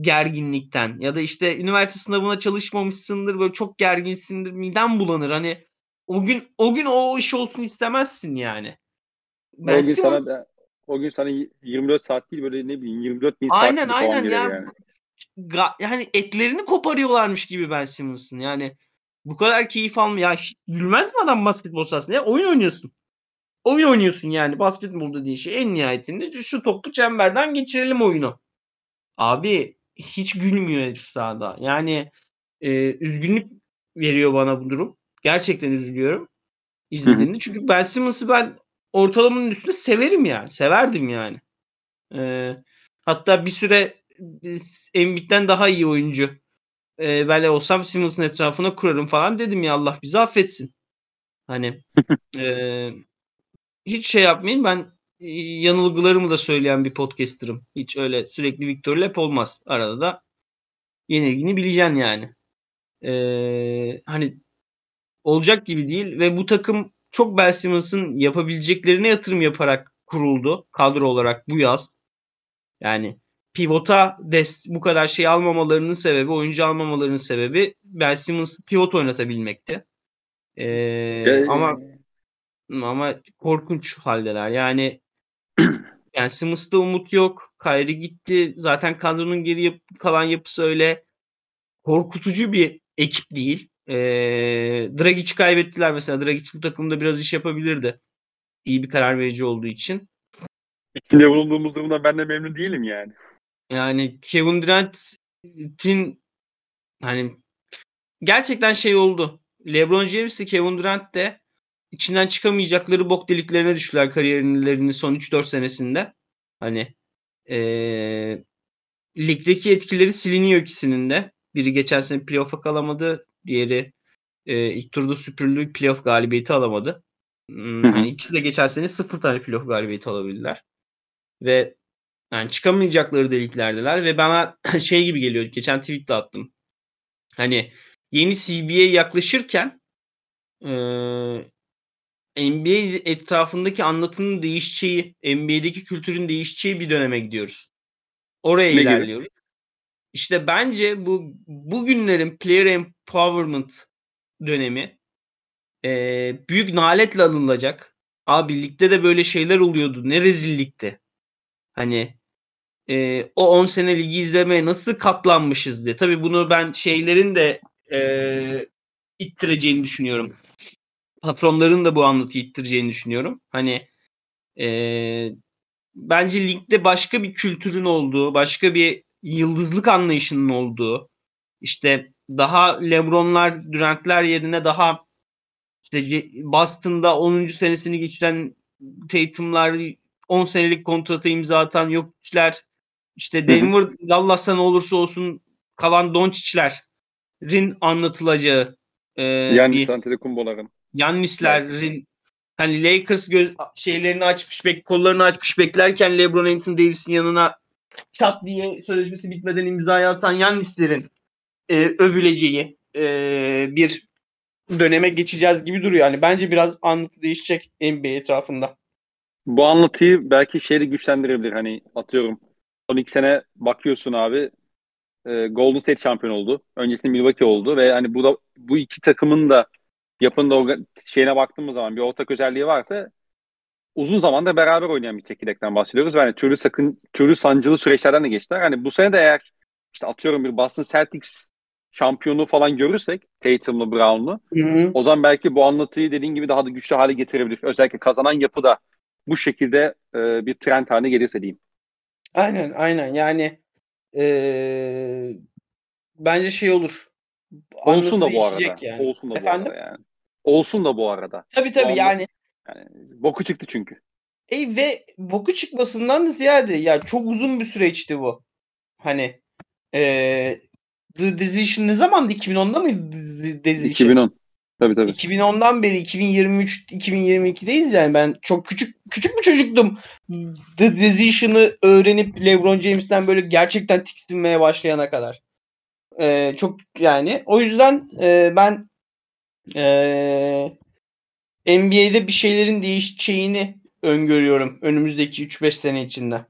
gerginlikten ya da işte üniversite sınavına çalışmamışsındır böyle çok gerginsindir midem bulanır hani o gün o gün o iş olsun istemezsin yani. Ben o gün Sivas... sana da, o gün sana 24 saat değil böyle ne bileyim 24 bin saat aynen, aynen ya. yani. Ga- yani etlerini koparıyorlarmış gibi Ben Simmons'ın yani bu kadar keyif alma ya hiç gülmez mi adam basketbol sahasında ya oyun oynuyorsun. Oyun oynuyorsun yani basketbol dediğin şey en nihayetinde şu topu çemberden geçirelim oyunu. Abi hiç gülmüyor herif sahada. Yani e, üzgünlük veriyor bana bu durum. Gerçekten üzülüyorum izlediğinde. Çünkü Ben Simmons'ı ben ortalamanın üstünde severim yani. Severdim yani. E, hatta bir süre Embiid'den daha iyi oyuncu. E, ben de olsam Simmons'ın etrafına kurarım falan dedim ya Allah bizi affetsin. Hani e, hiç şey yapmayın ben yanılgılarımı da söyleyen bir podcaster'ım. Hiç öyle sürekli Victor Lep olmaz. Arada da yenilgini bileceksin yani. Ee, hani olacak gibi değil ve bu takım çok Ben Simmons'ın yapabileceklerine yatırım yaparak kuruldu kadro olarak bu yaz. Yani pivota des bu kadar şey almamalarının sebebi, oyuncu almamalarının sebebi Ben Simmons'ı pivot oynatabilmekti. Ee, ama ama korkunç haldeler. Yani yani Simmons'ta umut yok. Kyrie gitti. Zaten kadronun geri yap- kalan yapısı öyle korkutucu bir ekip değil. Ee, Dragic'i kaybettiler mesela. Dragic bu takımda biraz iş yapabilirdi. İyi bir karar verici olduğu için. İçinde bulunduğumuz durumda ben de memnun değilim yani. Yani Kevin Durant'in hani gerçekten şey oldu. LeBron James de Kevin Durant de içinden çıkamayacakları bok deliklerine düştüler kariyerlerinin son 3-4 senesinde. Hani ee, ligdeki etkileri siliniyor ikisinin de. Biri geçen sene playoff'a kalamadı. Diğeri e, ilk turda süpürüldü playoff galibiyeti alamadı. Hmm, yani ikisi de geçen sene sıfır tane playoff galibiyeti alabildiler. Ve yani çıkamayacakları deliklerdeler ve bana şey gibi geliyor. Geçen tweet de attım. Hani yeni CBA yaklaşırken e, NBA etrafındaki anlatının değişeceği, NBA'deki kültürün değişeceği bir döneme gidiyoruz. Oraya ne ilerliyoruz. Gibi? İşte bence bu bugünlerin player empowerment dönemi e, büyük naletle alınacak. Abi birlikte de böyle şeyler oluyordu. Ne rezillikti. Hani e, o 10 sene ligi izlemeye nasıl katlanmışız diye. Tabii bunu ben şeylerin de e, ittireceğini düşünüyorum patronların da bu anlatıyı ittireceğini düşünüyorum. Hani e, bence ligde başka bir kültürün olduğu, başka bir yıldızlık anlayışının olduğu, işte daha Lebronlar, Durant'ler yerine daha işte Boston'da 10. senesini geçiren Tatum'lar 10 senelik kontratı imza atan Jokic'ler işte Denver Dallas'ta ne olursa olsun kalan Doncic'lerin anlatılacağı e, yani bir Antetokounmpo'ların Yannis'lerin hani Lakers göz, şeylerini açmış bek kollarını açmış beklerken LeBron Anthony Davis'in yanına çat diye sözleşmesi bitmeden imzayı atan Yannis'lerin e, övüleceği e, bir döneme geçeceğiz gibi duruyor. Yani bence biraz anlatı değişecek NBA etrafında. Bu anlatıyı belki şeyle güçlendirebilir. Hani atıyorum son iki sene bakıyorsun abi e, Golden State şampiyon oldu. Öncesinde Milwaukee oldu ve hani bu da bu iki takımın da yapının da şeyine baktığımız zaman bir ortak özelliği varsa uzun zamanda beraber oynayan bir çekirdekten bahsediyoruz. Yani türlü sakın türlü sancılı süreçlerden de geçtiler. Hani bu sene de eğer işte atıyorum bir Boston Celtics şampiyonu falan görürsek Tatum'lu Brown'lu o zaman belki bu anlatıyı dediğin gibi daha da güçlü hale getirebilir. Özellikle kazanan yapı da bu şekilde e, bir trend haline gelirse diyeyim. Aynen aynen yani ee, bence şey olur. Olsun da bu arada. Yani. Olsun da Efendim? bu arada yani. Olsun da bu arada. Tabii tabii yani. yani. Boku çıktı çünkü. E, ve boku çıkmasından da ziyade ya çok uzun bir süreçti bu. Hani e, The Decision ne zamandı? 2010'da mı The Decision? 2010. Tabii tabii. 2010'dan beri 2023 2022'deyiz yani ben çok küçük küçük bir çocuktum. The Decision'ı öğrenip LeBron James'ten böyle gerçekten tiksinmeye başlayana kadar. Ee, çok yani o yüzden e, ben e, NBA'de bir şeylerin değişeceğini öngörüyorum önümüzdeki 3-5 sene içinde.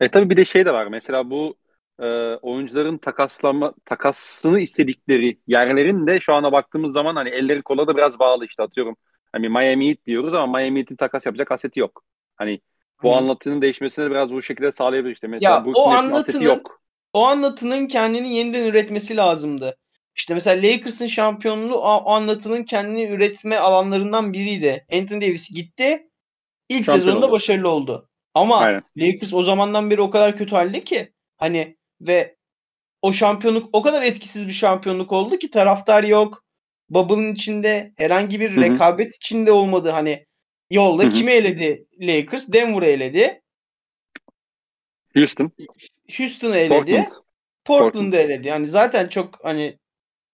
E tabii bir de şey de var. Mesela bu e, oyuncuların takaslama takasını istedikleri yerlerin de şu ana baktığımız zaman hani elleri kola da biraz bağlı işte atıyorum. Hani Miami Heat diyoruz ama Miami Heat'in takas yapacak aseti yok. Hani bu Hı. anlatının değişmesini de biraz bu şekilde sağlayabilir işte. Mesela ya, o anlatının, yok. O anlatının kendini yeniden üretmesi lazımdı. İşte mesela Lakers'ın şampiyonluğu o anlatının kendini üretme alanlarından biriydi. Anthony Davis gitti. İlk Şampiyon sezonda oldu. başarılı oldu. Ama Aynen. Lakers o zamandan beri o kadar kötü halde ki hani ve o şampiyonluk o kadar etkisiz bir şampiyonluk oldu ki taraftar yok. Bubble'ın içinde herhangi bir Hı-hı. rekabet içinde olmadı. Hani yolda Hı-hı. kimi eledi Lakers? Denver'ı eledi. Houston. Houston'ı eledi. Portland. Portland'ı eledi. Yani zaten çok hani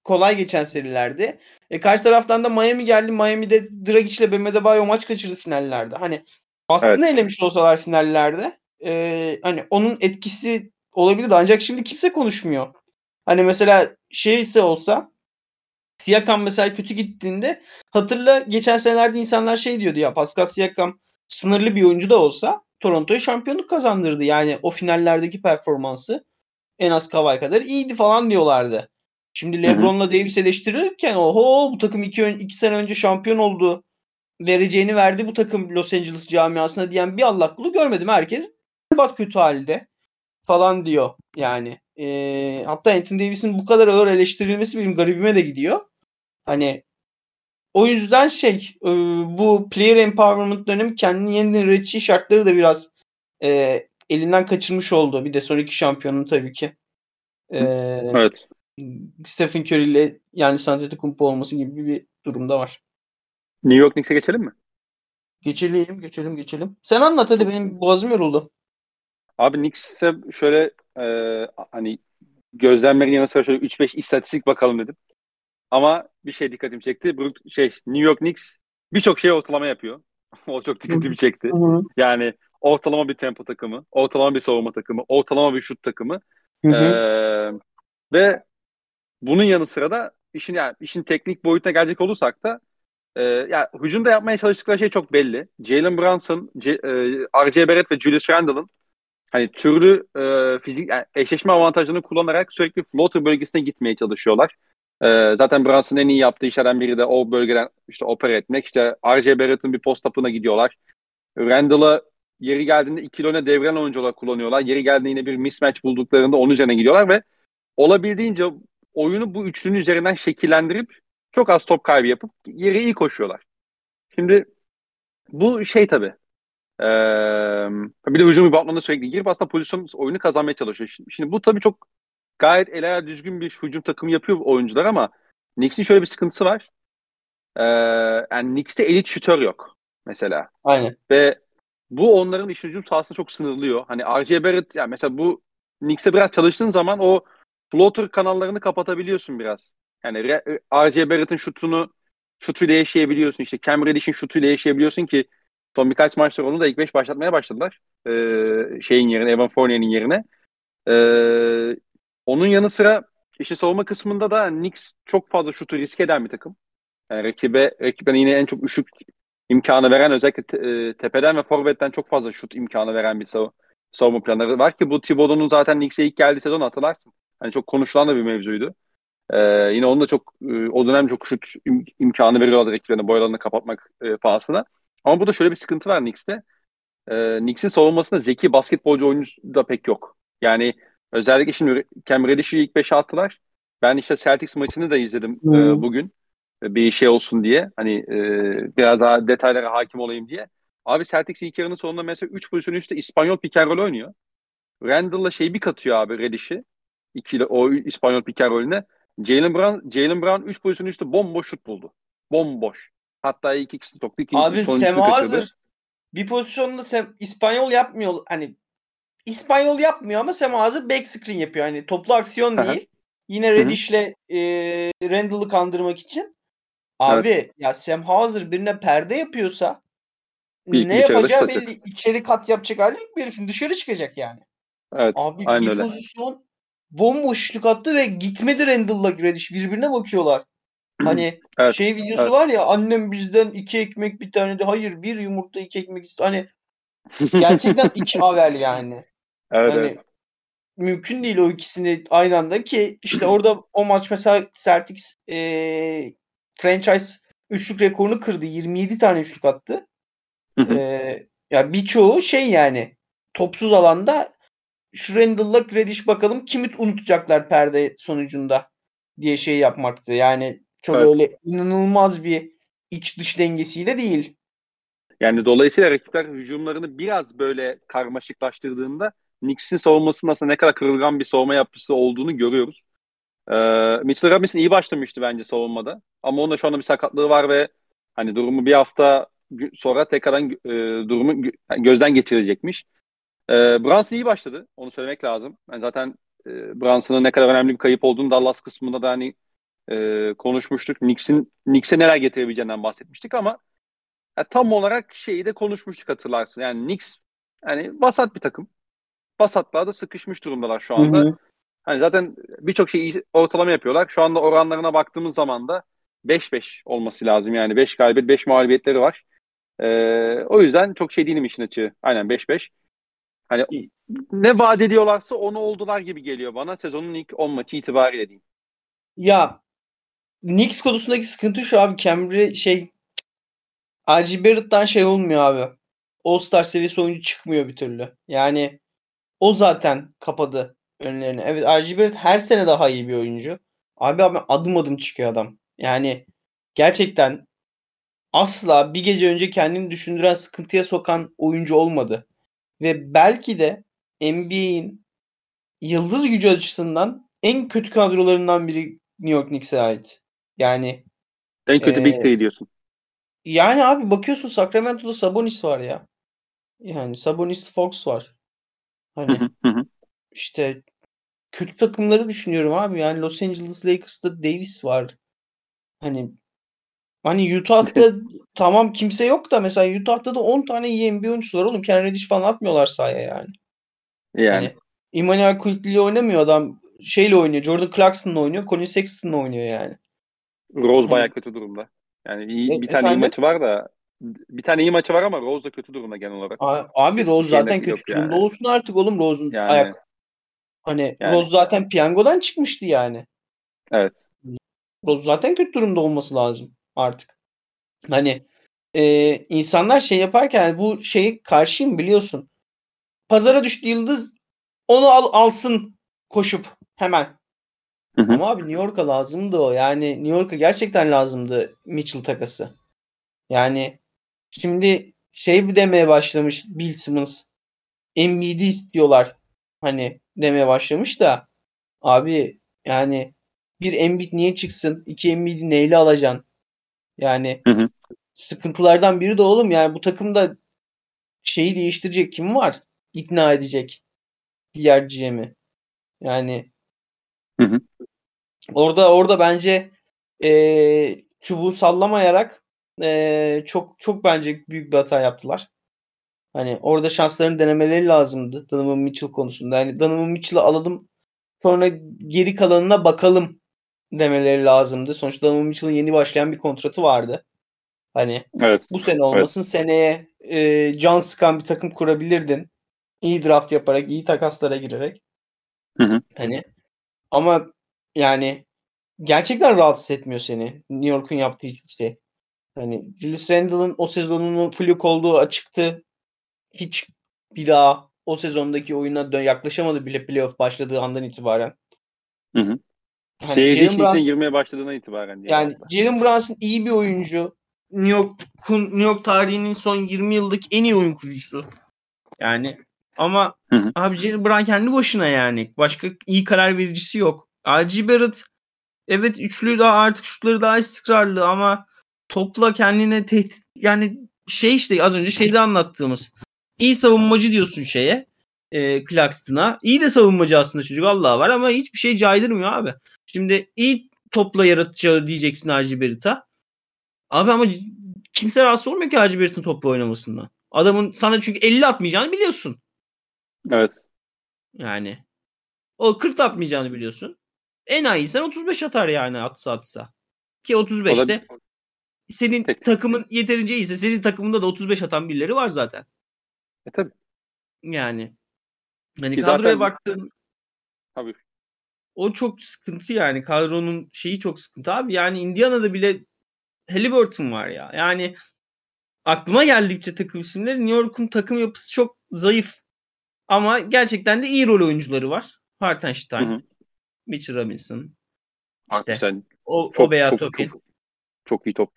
kolay geçen serilerde. E karşı taraftan da Miami geldi. Miami'de Dragic ile Bam Adebayo maç kaçırdı finallerde. Hani Boston'ı evet. elemiş olsalar finallerde e, hani onun etkisi olabilirdi. Ancak şimdi kimse konuşmuyor. Hani mesela şey ise olsa Siakam mesela kötü gittiğinde hatırla geçen senelerde insanlar şey diyordu ya Pascal Siakam sınırlı bir oyuncu da olsa Toronto'ya şampiyonluk kazandırdı. Yani o finallerdeki performansı en az Kavay kadar iyiydi falan diyorlardı. Şimdi LeBron'la Davis eleştirirken oho bu takım iki, iki sene önce şampiyon oldu. Vereceğini verdi bu takım Los Angeles camiasına diyen bir Allah kulu görmedim. Herkes bat kötü halde falan diyor yani. E, hatta Anthony Davis'in bu kadar ağır eleştirilmesi benim garibime de gidiyor. Hani o yüzden şey e, bu player empowerment'larının kendini yeniden üretişi şartları da biraz e, elinden kaçırmış oldu. Bir de sonraki şampiyonun tabii ki. E, evet. Stephen Curry ile yani Antetokounmpo olması gibi bir durumda var. New York Knicks'e geçelim mi? Geçelim, geçelim, geçelim. Sen anlat hadi benim boğazım yoruldu. Abi Knicks'e şöyle e, hani gözlemlerin yanı sıra şöyle 3-5 istatistik bakalım dedim. Ama bir şey dikkatimi çekti. Bu şey New York Knicks birçok şey ortalama yapıyor. o çok dikkatimi çekti. yani ortalama bir tempo takımı, ortalama bir savunma takımı, ortalama bir şut takımı. Ee, ve bunun yanı sıra da işin yani işin teknik boyutuna gelecek olursak da e, yani hücumda yapmaya çalıştıkları şey çok belli. Jalen Brunson, C, e, R.J. Barrett ve Julius Randle'ın hani türlü e, fizik yani eşleşme avantajını kullanarak sürekli floater bölgesine gitmeye çalışıyorlar. E, zaten Brunson'ın en iyi yaptığı işlerden biri de o bölgeden işte opera etmek. İşte R.J. Barrett'ın bir post up'ına gidiyorlar. Randall'ı yeri geldiğinde iki öne devren oyuncu olarak kullanıyorlar. Yeri geldiğinde yine bir mismatch bulduklarında onun üzerine gidiyorlar ve olabildiğince oyunu bu üçlünün üzerinden şekillendirip çok az top kaybı yapıp yeri iyi koşuyorlar. Şimdi bu şey tabii ee, bir de hücum reboundlarına sürekli girip aslında pozisyon oyunu kazanmaya çalışıyor. Şimdi, bu tabii çok gayet el ayağı düzgün bir hücum takımı yapıyor oyuncular ama Knicks'in şöyle bir sıkıntısı var. Ee, yani Knicks'te elit şütör yok mesela. Aynen. Ve bu onların iş hücum sahasında çok sınırlıyor. Hani R.J. Barrett yani mesela bu Knicks'e biraz çalıştığın zaman o floater kanallarını kapatabiliyorsun biraz. Yani R.J. Barrett'ın şutunu şutuyla yaşayabiliyorsun. İşte Cam Reddish'in şutuyla yaşayabiliyorsun ki Son birkaç maçta onu da ilk beş başlatmaya başladılar. Ee, şeyin yerine, Evan Fournier'in yerine. Ee, onun yanı sıra işi savunma kısmında da Knicks çok fazla şutu risk eden bir takım. Yani rakibe, rakibine yine en çok üşük imkanı veren özellikle te, e, tepeden ve forvetten çok fazla şut imkanı veren bir sav savunma planları var ki bu Thibodeau'nun zaten Knicks'e ilk geldiği sezon hatırlarsın. Hani çok konuşulan da bir mevzuydu. Ee, yine onun da çok e, o dönem çok şut im, imkanı veriyorlar rakiplerine boyalarını kapatmak e, pahasına. Ama burada şöyle bir sıkıntı var Knicks'te. Ee, Knicks'in savunmasında zeki basketbolcu oyuncusu da pek yok. Yani özellikle şimdi Cam Reddish'i ilk 5'e attılar. Ben işte Celtics maçını da izledim hmm. e, bugün. Bir şey olsun diye. Hani e, biraz daha detaylara hakim olayım diye. Abi Celtics ilk yarının sonunda mesela 3 pozisyon üstte İspanyol pick oynuyor. Randall'la şey bir katıyor abi Reddish'i. İkili o İspanyol pick and roll'üne. Jalen Brown, Jalen Brown 3 pozisyon üstte bomboş şut buldu. Bomboş. Hatta ilk ikisi soktu. İkinci Abi Sema hazır. Bir pozisyonda Sem İspanyol yapmıyor. Hani İspanyol yapmıyor ama Sema hazır back screen yapıyor. Hani toplu aksiyon değil. Yine Reddish'le e, Randall'ı kandırmak için. Abi evet. ya Sam Hauser birine perde yapıyorsa bir, ne yapacağı belli. İçeri kat yapacak hali bir herifin dışarı çıkacak yani. Evet. Abi aynen bir öyle. pozisyon bomboşluk attı ve gitmedi Randall'la Reddish. Birbirine bakıyorlar. Hani evet, şey videosu evet. var ya annem bizden iki ekmek bir tane de hayır bir yumurta iki ekmek hani gerçekten iki haber yani. Evet, hani, evet. Mümkün değil o ikisini aynı anda ki işte orada o maç mesela Celtics e, franchise üçlük rekorunu kırdı. 27 tane üçlük attı. e, ya birçoğu şey yani topsuz alanda şu Randall'la Reddish bakalım kimi unutacaklar perde sonucunda diye şey yapmaktı. Yani çok evet. öyle inanılmaz bir iç dış dengesiyle değil. Yani dolayısıyla rakipler hücumlarını biraz böyle karmaşıklaştırdığında Knicks'in savunmasının aslında ne kadar kırılgan bir savunma yapısı olduğunu görüyoruz. Ee, Mitchell Robinson iyi başlamıştı bence savunmada. Ama onun da şu anda bir sakatlığı var ve hani durumu bir hafta sonra tekrardan e, durumu gözden geçirecekmiş. E, Brunson iyi başladı. Onu söylemek lazım. Yani zaten e, Brunson'ın ne kadar önemli bir kayıp olduğunu Dallas kısmında da hani e, konuşmuştuk. Knicks'in Knicks'e neler getirebileceğinden bahsetmiştik ama yani tam olarak şeyi de konuşmuştuk hatırlarsın. Yani Knicks yani basat bir takım. Basatlarda sıkışmış durumdalar şu anda. Hı hı. Hani zaten birçok şeyi ortalama yapıyorlar. Şu anda oranlarına baktığımız zaman da 5-5 olması lazım. Yani 5 galibiyet, 5 mağlubiyetleri var. Ee, o yüzden çok şey değilim işin açığı. Aynen 5-5. Hani ne vaat ediyorlarsa onu oldular gibi geliyor bana sezonun ilk 10 maçı itibariyle diyeyim. Ya Knicks konusundaki sıkıntı şu abi. Cambry şey RG Barrett'tan şey olmuyor abi. All-Star seviyesi oyuncu çıkmıyor bir türlü. Yani o zaten kapadı önlerini. Evet RG Barrett her sene daha iyi bir oyuncu. Abi abi adım adım çıkıyor adam. Yani gerçekten asla bir gece önce kendini düşündüren sıkıntıya sokan oyuncu olmadı. Ve belki de NBA'in yıldız gücü açısından en kötü kadrolarından biri New York Knicks'e ait. Yani en kötü ee, Big Three diyorsun. Yani abi bakıyorsun Sacramento'da Sabonis var ya. Yani Sabonis Fox var. Hani işte kötü takımları düşünüyorum abi. Yani Los Angeles Lakers'ta Davis var. Hani hani Utah'ta tamam kimse yok da mesela Utah'ta da 10 tane iyi NBA oyuncusu var oğlum. Ken Reddish falan atmıyorlar sahaya yani. Yani. Hani, Emmanuel Quickly oynamıyor adam. Şeyle oynuyor. Jordan Clarkson'la oynuyor. Colin Sexton'la oynuyor yani. Rose hani, bayağı kötü durumda. Yani iyi, e, bir tane efendim? iyi maçı var da bir tane iyi maçı var ama Rose da kötü durumda genel olarak. Abi Rose zaten kötü durumda yani. olsun artık oğlum Rose'un yani, ayak. Hani yani. Rose zaten piyangodan çıkmıştı yani. Evet. Rose zaten kötü durumda olması lazım artık. Hani e, insanlar şey yaparken bu şeyi karşıyım biliyorsun. Pazara düştü yıldız onu al, alsın koşup hemen. Hı hı. Ama abi New York'a lazımdı o. Yani New York'a gerçekten lazımdı Mitchell takası. Yani şimdi şey demeye başlamış Bill Simmons. Embiid'i istiyorlar. Hani demeye başlamış da abi yani bir Embiid niye çıksın? İki Embiid'i neyle alacaksın? Yani hı hı. sıkıntılardan biri de oğlum yani bu takımda şeyi değiştirecek kim var? İkna edecek diğer GM'i. Yani hı hı. orada orada bence e, çubuğu sallamayarak e, çok çok bence büyük bir hata yaptılar. Hani orada şanslarını denemeleri lazımdı Donovan Mitchell konusunda. Yani Donovan Mitchell'ı alalım sonra geri kalanına bakalım demeleri lazımdı. Sonuçta Donovan Mitchell'ın yeni başlayan bir kontratı vardı. Hani evet. bu sene olmasın evet. seneye e, can sıkan bir takım kurabilirdin. İyi draft yaparak, iyi takaslara girerek. Hı hı. Hani ama yani gerçekten rahatsız etmiyor seni New York'un yaptığı hiçbir şey. Hani Julius Randle'ın o sezonunun fluk olduğu açıktı. Hiç bir daha o sezondaki oyuna yaklaşamadı bile playoff başladığı andan itibaren. Hı hı. Seyirci için Brunson, girmeye başladığına itibaren. Yani Jalen Brunson iyi bir oyuncu. New York New York tarihinin son 20 yıllık en iyi oyun kurucusu. Yani ama hı hı. abi Jalen Brown kendi başına yani. Başka iyi karar vericisi yok. R.G. Barrett evet üçlü daha artık şutları daha istikrarlı ama topla kendine tehdit yani şey işte az önce şeyde anlattığımız iyi savunmacı diyorsun şeye e, Claxton'a. İyi de savunmacı aslında çocuk Allah var ama hiçbir şey caydırmıyor abi. Şimdi iyi topla yaratacağı diyeceksin Hacı Berit'a. Abi ama kimse rahatsız olmuyor ki Hacı Berit'in topla oynamasından. Adamın sana çünkü 50 atmayacağını biliyorsun. Evet. Yani o 40 atmayacağını biliyorsun. En iyi sen 35 atar yani atsa atsa. Ki 35'te senin Peki. takımın yeterince iyiyse senin takımında da 35 atan birileri var zaten. E tabi. Yani hani Ki kadroya zaten... baktın tabii. O çok sıkıntı yani. Kadronun şeyi çok sıkıntı abi. Yani Indiana'da bile Halliburton var ya. Yani aklıma geldikçe takım isimleri New York'un takım yapısı çok zayıf. Ama gerçekten de iyi rol oyuncuları var. Hartenstein. Mitchell Robinson, işte o, çok, Obeya Topin. Çok, çok iyi top.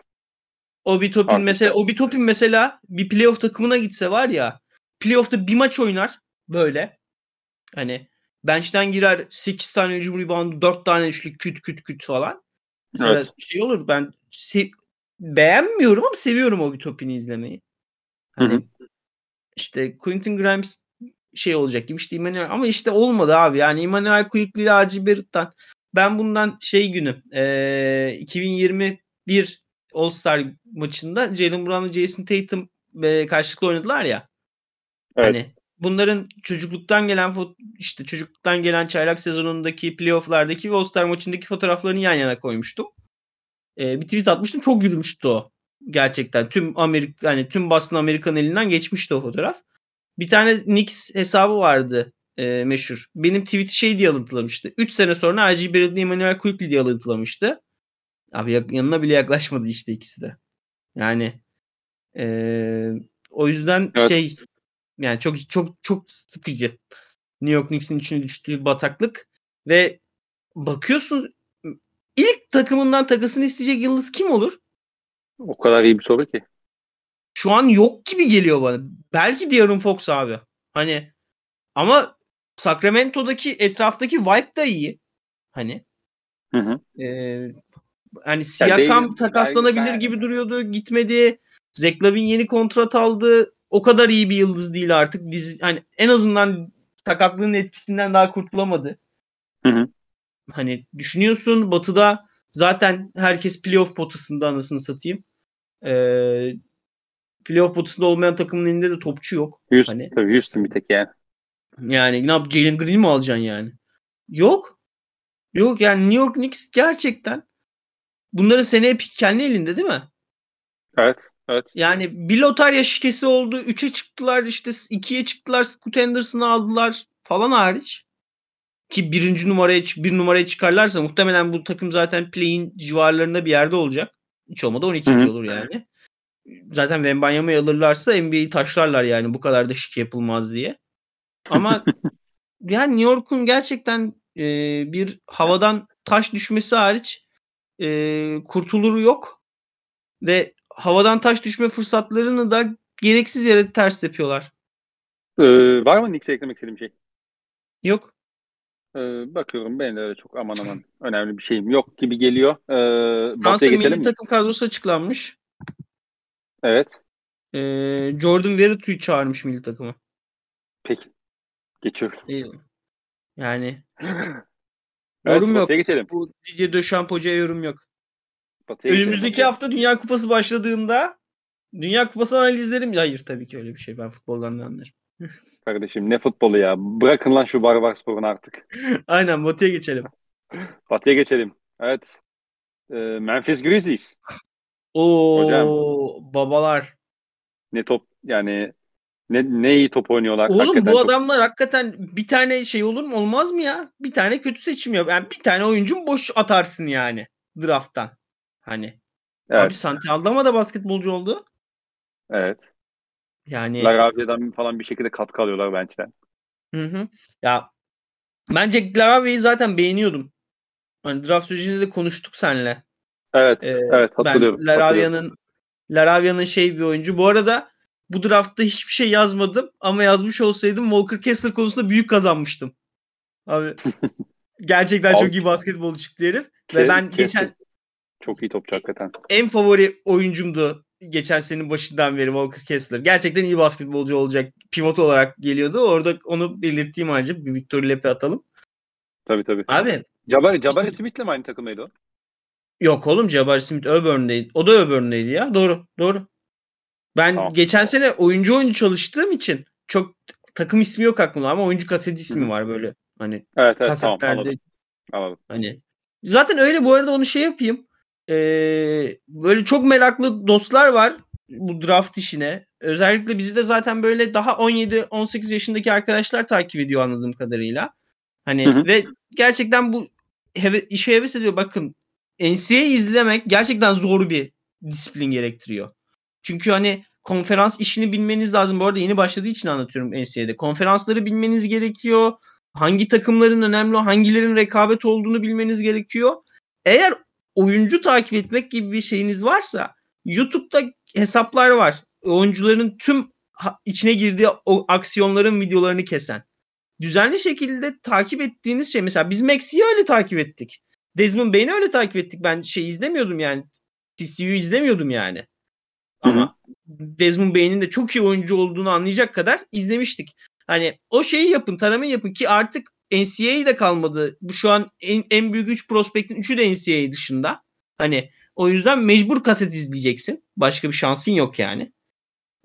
Obi Topin mesela Obi Topin mesela bir playoff takımına gitse var ya playoff'ta bir maç oynar böyle. Hani bench'ten girer 8 tane hücum reboundu 4 tane üçlük küt küt küt falan. Mesela evet. şey olur ben se- beğenmiyorum ama seviyorum Obi Topin'i izlemeyi. Hani hı hı. işte Quentin Grimes şey olacak gibi işte Emmanuel ama işte olmadı abi. Yani Emmanuel Quickly ile RG Barrett'tan ben bundan şey günü e, 2021 All-Star maçında Jalen Brown ve Jason Tatum e, karşılıklı oynadılar ya. Evet. Hani bunların çocukluktan gelen işte çocukluktan gelen çaylak sezonundaki playoff'lardaki ve All-Star maçındaki fotoğraflarını yan yana koymuştum. E, bir tweet atmıştım. Çok gülmüştü o. Gerçekten tüm Amerika yani tüm basın Amerikan elinden geçmişti o fotoğraf. Bir tane Nix hesabı vardı e, meşhur. Benim tweet'i şey diye alıntılamıştı. 3 sene sonra RG Barrett'le Emmanuel Quickly diye alıntılamıştı. Abi yanına bile yaklaşmadı işte ikisi de. Yani e, o yüzden evet. şey yani çok çok çok sıkıcı. New York Knicks'in içine düştüğü bataklık ve bakıyorsun ilk takımından takasını isteyecek yıldız kim olur? O kadar iyi bir soru ki şu an yok gibi geliyor bana. Belki De'Aaron Fox abi. Hani ama Sacramento'daki etraftaki vibe da iyi. Hani. Hı hı. E, hani Siakam takaslanabilir ben, gibi duruyordu. Gitmedi. Zach Lavin yeni kontrat aldı. O kadar iyi bir yıldız değil artık. Dizi, hani en azından sakatlığın etkisinden daha kurtulamadı. Hı hı. Hani düşünüyorsun Batı'da zaten herkes playoff potasında anasını satayım. Ee, playoff potasında olmayan takımın elinde de topçu yok. Houston, hani. tabii Houston bir tek yani. Yani ne yap Jalen Green mi alacaksın yani? Yok. Yok yani New York Knicks gerçekten bunların seneye kendi elinde değil mi? Evet. Evet. Yani bir lotarya şikesi oldu. 3'e çıktılar işte 2'ye çıktılar. Scoot Anderson'ı aldılar falan hariç. Ki birinci numaraya bir numaraya çıkarlarsa muhtemelen bu takım zaten play'in civarlarında bir yerde olacak. Hiç olmadı 12. Hı-hı. olur yani zaten Wembanyama'yı alırlarsa NBA'yi taşlarlar yani bu kadar da şık yapılmaz diye. Ama yani New York'un gerçekten e, bir havadan taş düşmesi hariç e, kurtuluru yok. Ve havadan taş düşme fırsatlarını da gereksiz yere ters yapıyorlar. Ee, var mı Knicks'e eklemek istediğim şey? Yok. Ee, bakıyorum benim de öyle çok aman aman önemli bir şeyim yok gibi geliyor. Ee, Fransa milli takım kadrosu açıklanmış. Evet. Ee, Jordan Veritu'yu çağırmış milli takıma. Peki. Geçiyorum. Ee, yani evet, yorum yok. Geçelim. Bu Didier Deschamps hocaya yorum yok. Batıya Önümüzdeki hafta Dünya Kupası başladığında Dünya Kupası analizlerim hayır tabii ki öyle bir şey. Ben futboldan anlarım. Kardeşim ne futbolu ya. Bırakın lan şu barbar sporunu artık. Aynen Batı'ya geçelim. Batı'ya geçelim. Evet. Ee, Memphis Grizzlies. O Hocam. babalar. Ne top yani ne, ne iyi top oynuyorlar. Oğlum hakikaten bu adamlar çok... hakikaten bir tane şey olur mu olmaz mı ya? Bir tane kötü seçim yap. Yani bir tane oyuncun boş atarsın yani drafttan. Hani. Evet. Abi Santi Aldama da basketbolcu oldu. Evet. Yani Laravia'dan falan bir şekilde katkı alıyorlar bench'ten. Hı hı. Ya bence Laravia'yı zaten beğeniyordum. Hani draft sürecinde de konuştuk seninle. Evet, ee, evet hatırlıyorum. Ben Laravia'nın Laravia'nın şey bir oyuncu. Bu arada bu draftta hiçbir şey yazmadım ama yazmış olsaydım Walker Kessler konusunda büyük kazanmıştım. Abi gerçekten çok iyi basketbol çıktı herif. Ve ben Kessler. geçen çok iyi topçu hakikaten. En favori oyuncumdu geçen senin başından beri Walker Kessler. Gerçekten iyi basketbolcu olacak. Pivot olarak geliyordu. Orada onu belirttiğim ayrıca bir Victor Lep'e atalım. Tabii tabii. Abi. Jabari, Jabari Smith'le mi aynı takımdaydı o? Yok oğlum Jabari Smith Auburn'deydi. O da Auburn'deydi ya. Doğru. Doğru. Ben tamam. geçen sene oyuncu oyuncu çalıştığım için çok takım ismi yok aklımda ama oyuncu kaseti ismi var böyle. Hani evet, evet, kasetlerde. Tamam, anladım. anladım. Hani zaten öyle bu arada onu şey yapayım. Ee, böyle çok meraklı dostlar var bu draft işine. Özellikle bizi de zaten böyle daha 17-18 yaşındaki arkadaşlar takip ediyor anladığım kadarıyla. Hani hı hı. ve gerçekten bu heve, işe heves ediyor. Bakın NCAA izlemek gerçekten zor bir disiplin gerektiriyor. Çünkü hani konferans işini bilmeniz lazım. Bu arada yeni başladığı için anlatıyorum NCAA'de. Konferansları bilmeniz gerekiyor. Hangi takımların önemli, hangilerin rekabet olduğunu bilmeniz gerekiyor. Eğer oyuncu takip etmek gibi bir şeyiniz varsa YouTube'da hesaplar var. Oyuncuların tüm içine girdiği o aksiyonların videolarını kesen. Düzenli şekilde takip ettiğiniz şey mesela biz Maxi'yi öyle takip ettik. Desmond Bain'i öyle takip ettik. Ben şey izlemiyordum yani. TCU'yu izlemiyordum yani. Ama Desmond Bain'in de çok iyi oyuncu olduğunu anlayacak kadar izlemiştik. Hani o şeyi yapın, taramayı yapın ki artık NCAA'de kalmadı. Bu şu an en, en büyük 3 prospektin 3'ü de NCAA dışında. Hani o yüzden mecbur kaset izleyeceksin. Başka bir şansın yok yani.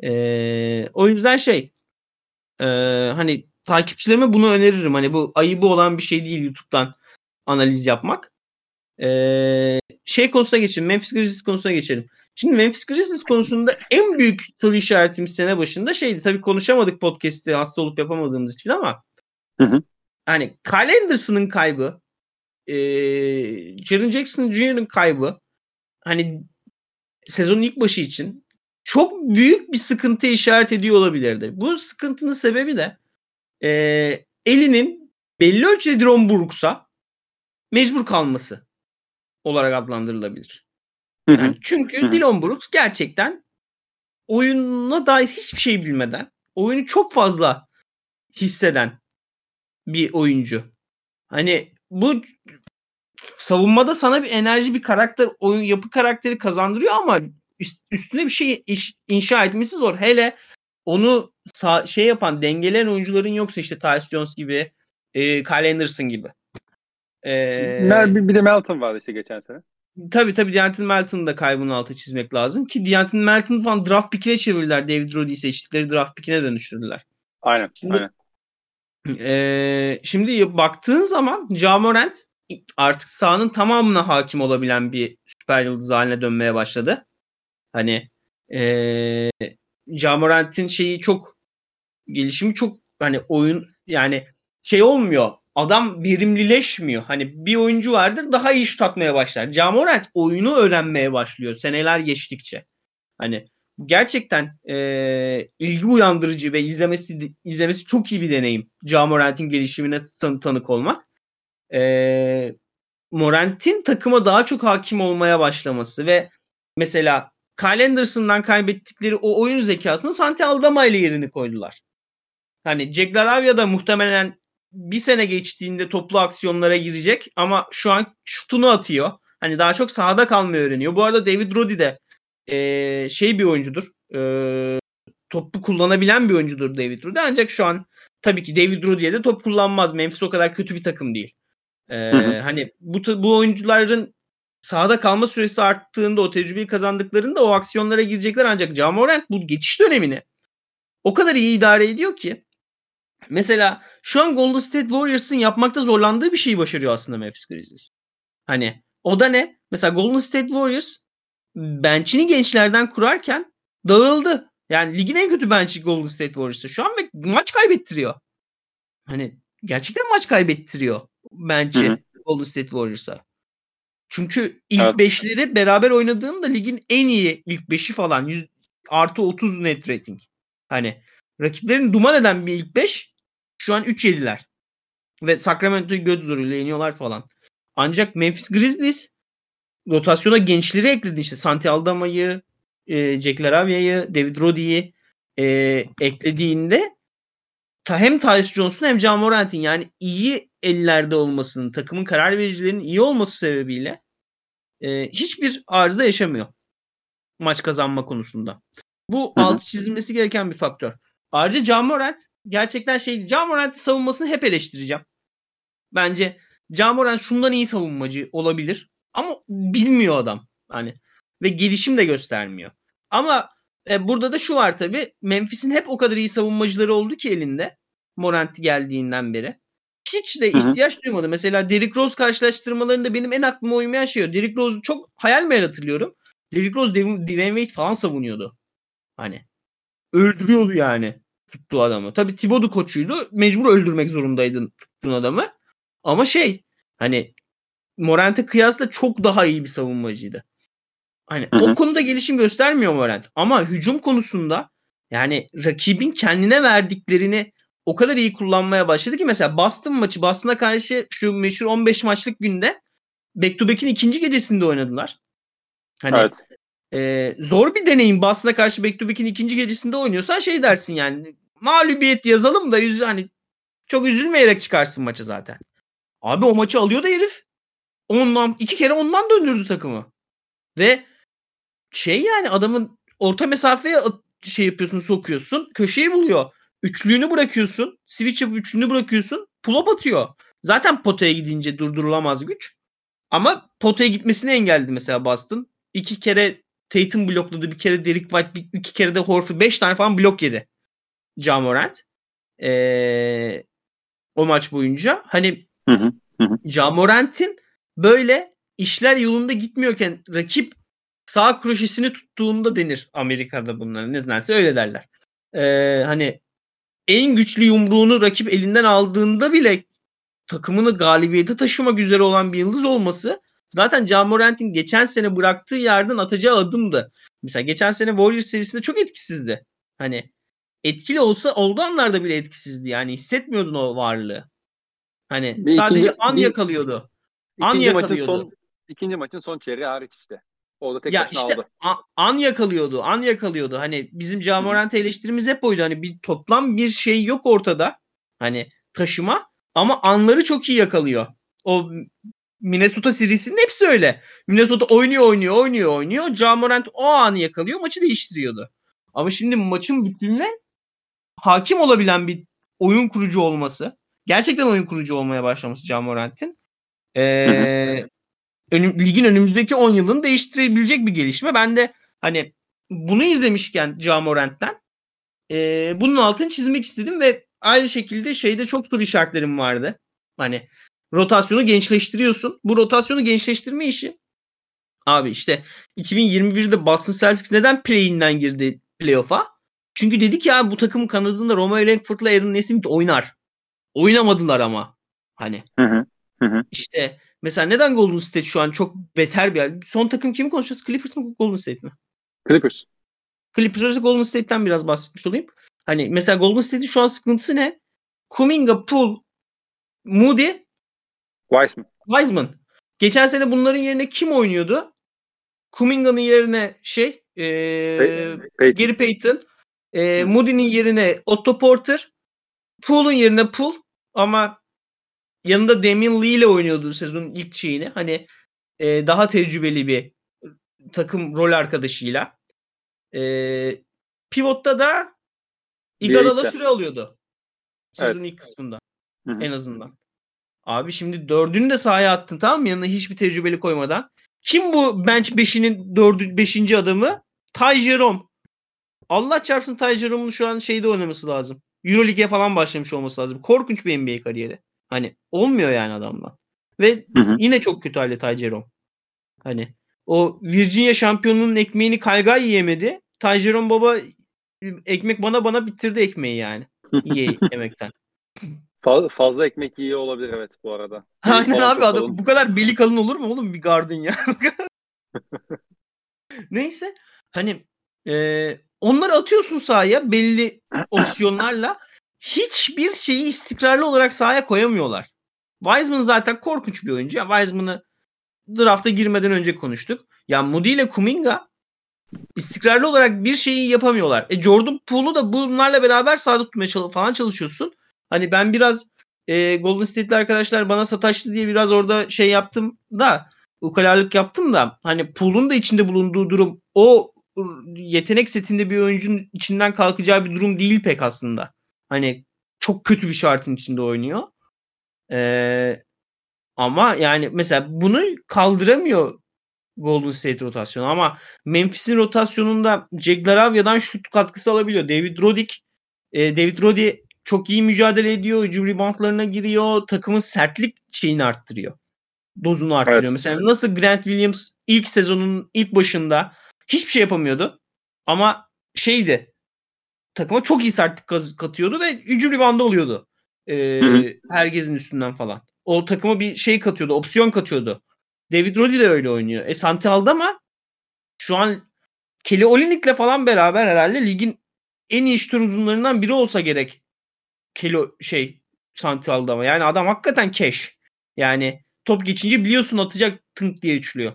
Ee, o yüzden şey e, hani takipçilerime bunu öneririm. Hani bu ayıbı olan bir şey değil YouTube'dan analiz yapmak. Ee, şey konusuna geçelim. Memphis Grizzlies konusuna geçelim. Şimdi Memphis Grizzlies konusunda en büyük soru işaretimiz sene başında şeydi. Tabii konuşamadık podcast'i hasta olup yapamadığımız için ama hı hı. Hani Kyle Anderson'ın kaybı e, Jaren Jackson Jr.'ın kaybı hani sezonun ilk başı için çok büyük bir sıkıntı işaret ediyor olabilirdi. Bu sıkıntının sebebi de e, elinin belli ölçüde Dron Brooks'a mecbur kalması olarak adlandırılabilir. Yani çünkü Hı-hı. Dylan Brooks gerçekten oyununa dair hiçbir şey bilmeden oyunu çok fazla hisseden bir oyuncu. Hani bu savunmada sana bir enerji, bir karakter, oyun yapı karakteri kazandırıyor ama üstüne bir şey iş, inşa etmesi zor. Hele onu sağ, şey yapan, dengeleyen oyuncuların yoksa işte Tyus Jones gibi, e, Kyle Anderson gibi. Ee, bir, bir de Melton vardı işte geçen sene. Tabii tabii D'Anton Melton'ın da kaybını altı çizmek lazım ki D'Anton Melton falan draft pick'ine çevirdiler. David Roddy'yi seçtikleri draft pick'ine dönüştürdüler. Aynen. Şimdi, aynen. E, şimdi baktığın zaman Jamorant artık sahanın tamamına hakim olabilen bir süper yıldız haline dönmeye başladı. Hani e, Jamorant'in şeyi çok gelişimi çok hani oyun yani şey olmuyor adam verimlileşmiyor. Hani bir oyuncu vardır daha iyi şut atmaya başlar. Camorant oyunu öğrenmeye başlıyor seneler geçtikçe. Hani gerçekten e, ilgi uyandırıcı ve izlemesi izlemesi çok iyi bir deneyim. Camorant'in gelişimine tan- tanık olmak. E, Morant'in takıma daha çok hakim olmaya başlaması ve mesela Kyle Anderson'dan kaybettikleri o oyun zekasını Santi Aldama ile yerini koydular. Hani Jack Laravia da muhtemelen bir sene geçtiğinde toplu aksiyonlara girecek ama şu an şutunu atıyor. Hani daha çok sahada kalmayı öğreniyor. Bu arada David Roddy de e, şey bir oyuncudur. E, topu kullanabilen bir oyuncudur David Roddy. Ancak şu an tabii ki David Roddy'ye de top kullanmaz. Memphis o kadar kötü bir takım değil. E, Hani bu, bu oyuncuların sahada kalma süresi arttığında o tecrübeyi kazandıklarında o aksiyonlara girecekler ancak Jamorant bu geçiş dönemini o kadar iyi idare ediyor ki Mesela şu an Golden State Warriors'ın yapmakta zorlandığı bir şeyi başarıyor aslında Memphis Grizzlies. Hani o da ne? Mesela Golden State Warriors bench'ini gençlerden kurarken dağıldı. Yani ligin en kötü bench'i Golden State Warriors'ı şu an ve maç kaybettiriyor. Hani gerçekten maç kaybettiriyor bench'i Golden State Warriors'a. Çünkü ilk evet. beşleri beraber oynadığında ligin en iyi ilk beşi falan. 100, artı 30 net rating. Hani rakiplerin duman eden bir ilk beş şu an 3 yediler. Ve Sacramento'yu göz zoruyla yeniyorlar falan. Ancak Memphis Grizzlies rotasyona gençleri ekledi işte. Santi Aldama'yı, e, Jack Laravia'yı, David Roddy'yi e, eklediğinde ta, hem Tyus Jones'un hem John Morant'in yani iyi ellerde olmasının, takımın karar vericilerinin iyi olması sebebiyle e, hiçbir arıza yaşamıyor maç kazanma konusunda. Bu Hı-hı. altı çizilmesi gereken bir faktör. Ayrıca John Morant gerçekten şey John Morant savunmasını hep eleştireceğim. Bence John Morant şundan iyi savunmacı olabilir ama bilmiyor adam. Hani ve gelişim de göstermiyor. Ama e, burada da şu var tabi. Memphis'in hep o kadar iyi savunmacıları oldu ki elinde. Morant geldiğinden beri. Hiç de ihtiyaç Hı-hı. duymadı. Mesela Derrick Rose karşılaştırmalarında benim en aklıma uymayan şey o. Derrick Rose çok hayal mi hatırlıyorum. Derrick Rose Dwayne Wade falan savunuyordu. Hani öldürüyordu yani tuttuğu adamı. Tabi Thibodeau koçuydu. Mecbur öldürmek zorundaydın tuttuğun adamı. Ama şey hani Morant'e kıyasla çok daha iyi bir savunmacıydı. Hani Hı-hı. o konuda gelişim göstermiyor Morant. Ama hücum konusunda yani rakibin kendine verdiklerini o kadar iyi kullanmaya başladı ki mesela Boston maçı Boston'a karşı şu meşhur 15 maçlık günde back to back'in ikinci gecesinde oynadılar. Hani evet. e, zor bir deneyim Boston'a karşı back to back'in ikinci gecesinde oynuyorsan şey dersin yani mağlubiyet yazalım da yüz, hani çok üzülmeyerek çıkarsın maçı zaten. Abi o maçı alıyor da herif. Ondan iki kere ondan döndürdü takımı. Ve şey yani adamın orta mesafeye şey yapıyorsun sokuyorsun. Köşeyi buluyor. Üçlüğünü bırakıyorsun. Switch yapıp üçlüğünü bırakıyorsun. Pull atıyor. Zaten potaya gidince durdurulamaz güç. Ama potaya gitmesini engelledi mesela Boston. İki kere Tatum blokladı. Bir kere Derek White. İki kere de Horford. Beş tane falan blok yedi. Ja Morant. Ee, o maç boyunca. Hani hı böyle işler yolunda gitmiyorken rakip sağ kroşesini tuttuğunda denir Amerika'da bunların. Nedense öyle derler. Ee, hani en güçlü yumruğunu rakip elinden aldığında bile takımını galibiyete taşımak üzere olan bir yıldız olması zaten John Morant'in geçen sene bıraktığı yerden atacağı adımdı. Mesela geçen sene Warriors serisinde çok etkisizdi. Hani etkili olsa olduğu anlarda bile etkisizdi. Yani hissetmiyordun o varlığı. Hani bir sadece ikinci, an bir, yakalıyordu. An yakalıyordu. Maçın son, ikinci maçın son çeyreği hariç işte. Orada tek ya işte aldı. an yakalıyordu. An yakalıyordu. Hani bizim Camorant eleştirimiz hep oydu. Hani bir toplam bir şey yok ortada. Hani taşıma ama anları çok iyi yakalıyor. O Minnesota serisinin hepsi öyle. Minnesota oynuyor oynuyor oynuyor oynuyor. Camorant o anı yakalıyor maçı değiştiriyordu. Ama şimdi maçın bütününe hakim olabilen bir oyun kurucu olması. Gerçekten oyun kurucu olmaya başlaması Camorant'in. Ee, önüm, ligin önümüzdeki 10 yılını değiştirebilecek bir gelişme. Ben de hani bunu izlemişken Camorant'ten e, bunun altını çizmek istedim ve aynı şekilde şeyde çok soru işaretlerim vardı. Hani rotasyonu gençleştiriyorsun. Bu rotasyonu gençleştirme işi abi işte 2021'de Boston Celtics neden play-in'den girdi playoff'a? Çünkü dedik ya bu takımın kanadında Romeo Langford'la Aaron Nesmith oynar. Oynamadılar ama. Hani. Hı hı. Hı İşte mesela neden Golden State şu an çok beter bir? Son takım kimi konuşacağız? Clippers mı Golden State mi? Clippers. Clippers Golden State'ten biraz bahsetmiş olayım. Hani mesela Golden State'in şu an sıkıntısı ne? Kuminga, Poole, Moody, Wiseman. Wiseman. Geçen sene bunların yerine kim oynuyordu? Kuminga'nın yerine şey ee, Peyton. Gary Payton. E, Moody'nin yerine Otto Porter. Poole'un yerine Poole ama yanında Damian Lee ile oynuyordu sezonun ilk şeyini. Hani e, daha tecrübeli bir takım rol arkadaşıyla. E, pivotta da Iguodala süre alıyordu. Sezonun evet. ilk kısmında. Hı-hı. En azından. Abi şimdi dördünü de sahaya attın tamam mı? Yanına hiçbir tecrübeli koymadan. Kim bu bench 5'inin 4. 5. adamı? Ty Jerome. Allah çarpsın Ty Jerome'un şu an şeyde oynaması lazım. Euroleague'e falan başlamış olması lazım. Korkunç bir NBA kariyeri. Hani olmuyor yani adamla. Ve hı hı. yine çok kötü halde Ty Jerome. Hani o Virginia şampiyonunun ekmeğini Kaygay yiyemedi. Ty Jerome baba ekmek bana bana bitirdi ekmeği yani. Yiye yemekten. Fazla ekmek yiyor olabilir evet bu arada. Aynen abi adam kalın. bu kadar beli kalın olur mu oğlum bir gardın ya. Neyse hani e, onları atıyorsun sahaya belli opsiyonlarla hiçbir şeyi istikrarlı olarak sahaya koyamıyorlar. Wiseman zaten korkunç bir oyuncu. Wiseman'ı drafta girmeden önce konuştuk. Ya Moody ile Kuminga istikrarlı olarak bir şeyi yapamıyorlar. E Jordan Poole'u da bunlarla beraber sahada tutmaya çalış falan çalışıyorsun. Hani ben biraz e, Golden State'li arkadaşlar bana sataştı diye biraz orada şey yaptım da ukalalık yaptım da hani Poole'un da içinde bulunduğu durum o yetenek setinde bir oyuncunun içinden kalkacağı bir durum değil pek aslında. Hani çok kötü bir şartın içinde oynuyor. Ee, ama yani mesela bunu kaldıramıyor Golden State rotasyonu ama Memphis'in rotasyonunda Jack Laravia'dan şut katkısı alabiliyor. David Roddick e, David Roddy çok iyi mücadele ediyor. Hücum reboundlarına giriyor. Takımın sertlik şeyini arttırıyor. Dozunu arttırıyor. Evet. Mesela nasıl Grant Williams ilk sezonun ilk başında hiçbir şey yapamıyordu. Ama şeydi takıma çok iyi sertlik katıyordu ve hücum reboundu oluyordu. Ee, herkesin üstünden falan. O takıma bir şey katıyordu. Opsiyon katıyordu. David Roddy de öyle oynuyor. E Santi aldı ama şu an Kelly Olynyk'le falan beraber herhalde ligin en iyi şutör uzunlarından biri olsa gerek. Kelly şey Santi aldı ama. Yani adam hakikaten cash. Yani top geçince biliyorsun atacak tınk diye üçlüyor.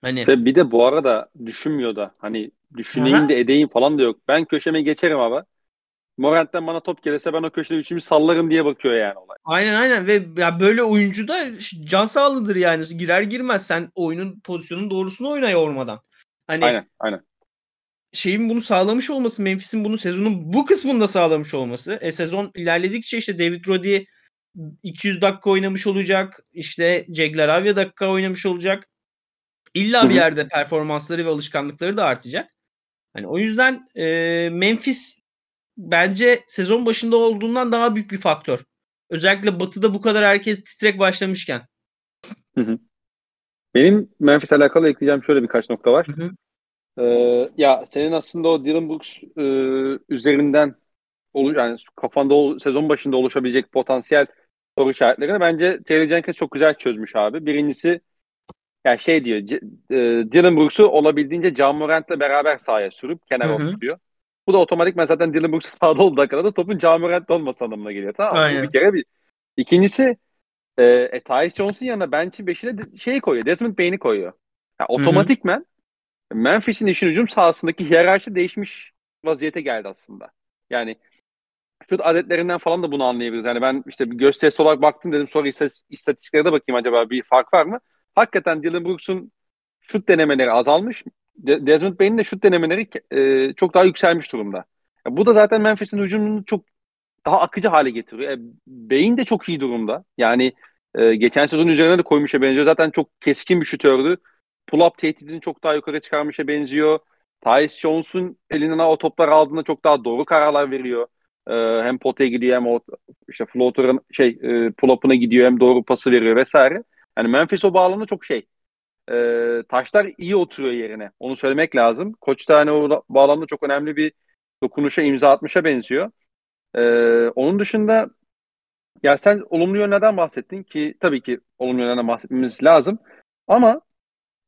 Hani Ve bir de bu arada düşünmüyor da hani düşüneyim Aha. de edeyim falan da yok. Ben köşeme geçerim ama Morant'ten bana top gelirse ben o köşede üçümü sallarım diye bakıyor yani olay. Aynen aynen ve ya böyle oyuncu da can sağlıdır yani. Girer girmez sen oyunun pozisyonun doğrusunu oyna yormadan. Hani aynen aynen. Şeyin bunu sağlamış olması, Memphis'in bunu sezonun bu kısmında sağlamış olması. E sezon ilerledikçe işte David Roddy 200 dakika oynamış olacak. İşte Jack Avia dakika oynamış olacak. İlla bir yerde performansları ve alışkanlıkları da artacak. Hani o yüzden e, Memphis bence sezon başında olduğundan daha büyük bir faktör. Özellikle Batı'da bu kadar herkes titrek başlamışken. Hı hı. Benim Memphis alakalı ekleyeceğim şöyle birkaç nokta var. Hı hı. Ee, ya senin aslında o Dylan Brooks e, üzerinden olu, yani kafanda o, sezon başında oluşabilecek potansiyel soru işaretlerini bence Terry Jenkins çok güzel çözmüş abi. Birincisi yani şey diyor C- e, Dylan Brooks'u olabildiğince John Morant'la beraber sahaya sürüp kenara oturuyor. Bu da otomatikman zaten Dylan Brooks sağda olduğu dakikada topun John Morant'ta olması anlamına geliyor. Tamam mı? Bir kere bir. İkincisi e, e, Tyus Jones'un yanına bench'in beşine de, şey koyuyor. Desmond Bain'i koyuyor. Yani otomatikmen Memphis'in işin hücum sahasındaki hiyerarşi değişmiş vaziyete geldi aslında. Yani şut adetlerinden falan da bunu anlayabiliriz. Yani ben işte bir gösterisi olarak baktım dedim sonra istatistiklere de bakayım acaba bir fark var mı? Hakikaten Dylan Brooks'un şut denemeleri azalmış. Desmond Bain'in de şut denemeleri e, çok daha yükselmiş durumda. Ya bu da zaten Memphis'in hücumunu çok daha akıcı hale getiriyor. E, Bain de çok iyi durumda. Yani e, geçen sezon üzerine de koymuşa benziyor. Zaten çok keskin bir şutördü. Pull-up tehdidini çok daha yukarı çıkarmışa benziyor. Tyus Jones'un elinden o toplar aldığında çok daha doğru kararlar veriyor. Ee, hem potaya gidiyor hem o işte floater'ın şey e, pull-up'ına gidiyor hem doğru pası veriyor vesaire. Yani Memphis o bağlamda çok şey. E, taşlar iyi oturuyor yerine. Onu söylemek lazım. Koç da hani o bağlamda çok önemli bir dokunuşa imza atmışa benziyor. E, onun dışında ya sen olumlu yönlerden bahsettin ki tabii ki olumlu yönlerden bahsetmemiz lazım. Ama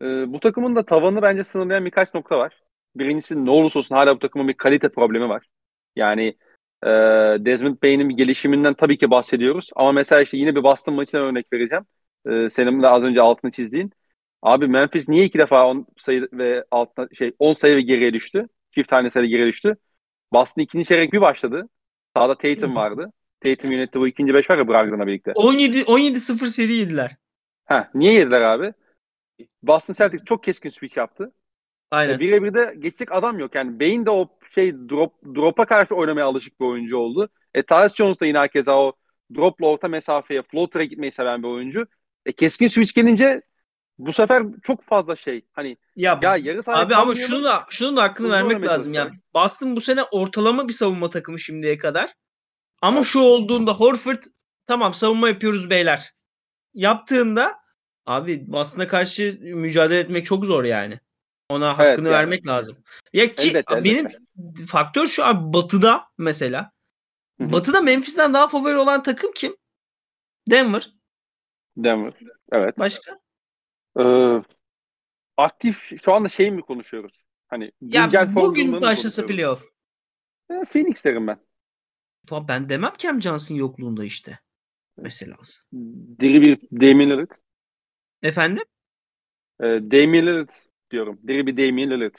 e, bu takımın da tavanını bence sınırlayan birkaç nokta var. Birincisi ne olursa olsun hala bu takımın bir kalite problemi var. Yani e, Desmond bir gelişiminden tabii ki bahsediyoruz. Ama mesela işte yine bir Boston maçına örnek vereceğim. E, senin de az önce altını çizdiğin. Abi Memphis niye iki defa 10 sayı ve altına şey 10 sayı ve geriye düştü? Çift tane sayı geriye düştü. Boston ikinci çeyrek bir başladı. Sağda Tatum vardı. Tatum yönetti bu ikinci beş var ya Brogdon'la birlikte. 17 17 0 seri yediler. Ha niye yediler abi? Boston Celtics çok keskin switch yaptı. Aynen. Birebir de geçecek adam yok. Yani Bain de o şey drop drop'a karşı oynamaya alışık bir oyuncu oldu. E Tyus Jones da yine herkese o dropla orta mesafeye floater'a gitmeyi seven bir oyuncu. E keskin switch gelince bu sefer çok fazla şey hani ya, ya yarı Abi ama şunu da şunu da hakkını vermek lazım ya. Boston bu sene ortalama bir savunma takımı şimdiye kadar. Ama şu olduğunda Horford tamam savunma yapıyoruz beyler. Yaptığında abi Boston'a karşı mücadele etmek çok zor yani. Ona hakkını evet, yani. vermek lazım. Ya ki elbette, benim elbette. faktör şu abi Batı'da mesela. Hı-hı. Batı'da Memphis'ten daha favori olan takım kim? Denver. Denver. Evet. Başka? Ee, aktif şu anda şey mi konuşuyoruz? Hani ya bugün başlasa playoff. E, Phoenix derim ben. Ben demem Cam Johnson yokluğunda işte. mesela. Diri bir Damian Lillard. Efendim? E, Damian Lillard diyorum. Diri bir Damian Lillard.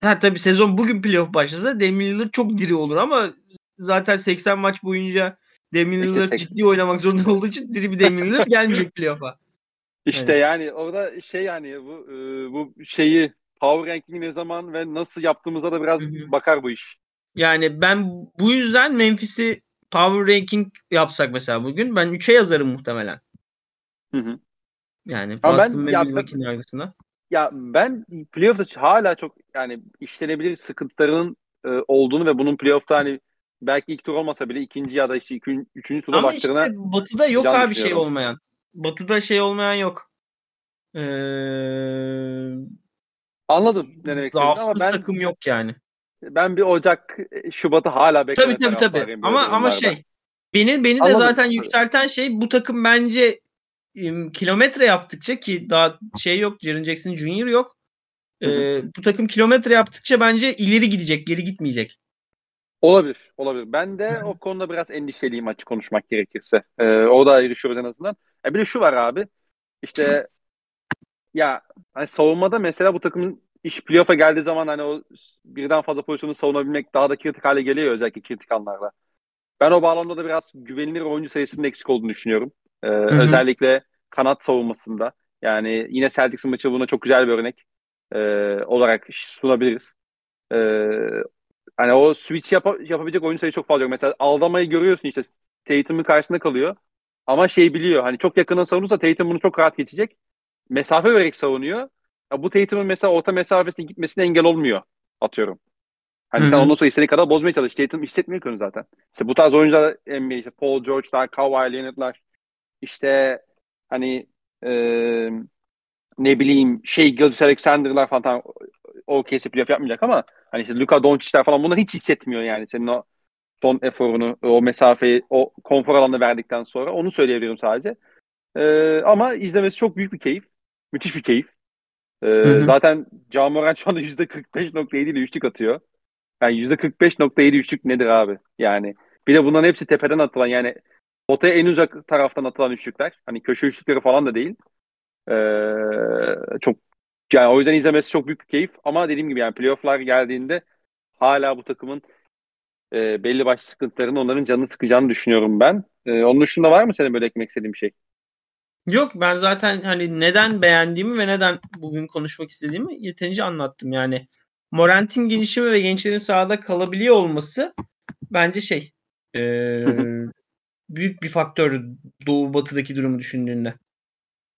Ha tabii sezon bugün playoff başlasa Damian Lillard çok diri olur ama zaten 80 maç boyunca Damian Lillard işte ciddi oynamak zorunda olduğu için diri bir Damian Lillard gelmeyecek playoff'a. İşte evet. yani orada şey yani bu e, bu şeyi power ranking ne zaman ve nasıl yaptığımıza da biraz Hı-hı. bakar bu iş. Yani ben bu yüzden Memphis'i power ranking yapsak mesela bugün ben 3'e yazarım muhtemelen. Hı hı. Yani Boston ve Milwaukee'nin arasında. Ya ben playoff'ta hala çok yani işlenebilir sıkıntılarının e, olduğunu ve bunun playoff'ta hani belki ilk tur olmasa bile ikinci ya da işte iki, üçüncü tura Ama başlarına işte Batı'da yok abi şey olmayan. Batı'da şey olmayan yok. Ee, Anladım ne demek ama ben takım yok yani. Ben bir Ocak Şubat'ı hala bekliyorum. Tabii tabii tabii. Ama ama şey beni beni de Anladım. zaten yükselten şey bu takım bence kilometre yaptıkça ki daha şey yok Jaren Jackson Jr. yok. Ee, bu takım kilometre yaptıkça bence ileri gidecek, geri gitmeyecek. Olabilir, olabilir. Ben de o konuda biraz endişeliyim açık konuşmak gerekirse. Ee, o da ayrışıyoruz en azından. Ya bir de şu var abi. İşte ya hani savunmada mesela bu takımın iş playoff'a geldiği zaman hani o birden fazla pozisyonu savunabilmek daha da kritik hale geliyor özellikle kritik anlarda. Ben o bağlamda da biraz güvenilir oyuncu sayısının eksik olduğunu düşünüyorum. Ee, özellikle kanat savunmasında. Yani yine Celtics'in maçı buna çok güzel bir örnek e, olarak sunabiliriz. E, hani o switch yap- yapabilecek oyuncu sayısı çok fazla yok. Mesela Aldama'yı görüyorsun işte Tatum'un karşısında kalıyor. Ama şey biliyor hani çok yakından savunursa Tatum bunu çok rahat geçecek. Mesafe vererek savunuyor. Ya bu Tatum'un mesela orta mesafesine gitmesine engel olmuyor atıyorum. Hani Hı-hı. sen ondan sonra istediğin kadar bozmaya çalış. Tatum hissetmiyor ki onu zaten. İşte bu tarz oyuncular NBA işte Paul George'lar, Kawhi Leonard'lar işte hani e, ne bileyim şey Gilgis Alexander'lar falan tamam, o kesip playoff yapmayacak ama hani işte Luka Doncic'ler falan bunlar hiç hissetmiyor yani senin o son eforunu, o mesafeyi, o konfor alanını verdikten sonra onu söyleyebilirim sadece. Ee, ama izlemesi çok büyük bir keyif. Müthiş bir keyif. Ee, zaten Camoran şu anda %45.7 ile üçlük atıyor. Yani %45.7 üçlük nedir abi? Yani bir de bunların hepsi tepeden atılan yani potaya en uzak taraftan atılan üçlükler. Hani köşe üçlükleri falan da değil. Ee, çok yani o yüzden izlemesi çok büyük bir keyif. Ama dediğim gibi yani playofflar geldiğinde hala bu takımın e, belli başlı sıkıntıların onların canını sıkacağını düşünüyorum ben. E, onun dışında var mı senin böyle eklemek istediğin bir şey? Yok ben zaten hani neden beğendiğimi ve neden bugün konuşmak istediğimi yeterince anlattım. Yani Morant'in gelişimi ve gençlerin sahada kalabiliyor olması bence şey e, büyük bir faktör Doğu Batı'daki durumu düşündüğünde.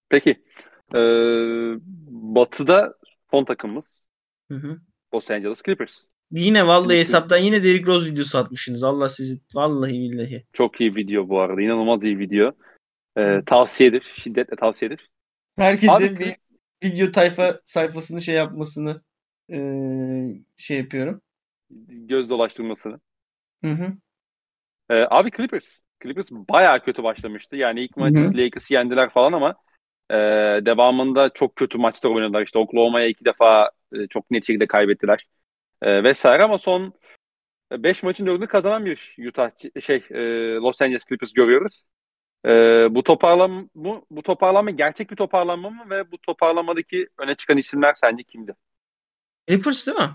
Peki. Ee, batı'da son takımımız hı hı. Los Angeles Clippers. Yine vallahi hesaptan yine Derrick Rose videosu atmışsınız. Allah sizi vallahi billahi. Çok iyi video bu arada. İnanılmaz iyi video. Ee, tavsiyedir. Şiddetle tavsiyedir. Herkesin Abi, bir video tayfa sayfasını şey yapmasını e, şey yapıyorum. Göz dolaştırmasını. Hı hı. Ee, abi Clippers. Clippers bayağı kötü başlamıştı. Yani ilk maç Lakers'ı yendiler falan ama e, devamında çok kötü maçlar oynadılar. İşte Oklahoma'ya iki defa e, çok net şekilde kaybettiler. E, vesaire ama son 5 maçın 4'ünü kazanan bir Utah şey e, Los Angeles Clippers görüyoruz. E, bu toparlanma bu, bu toparlanma gerçek bir toparlanma mı ve bu toparlamadaki öne çıkan isimler sence kimdi? Clippers değil mi?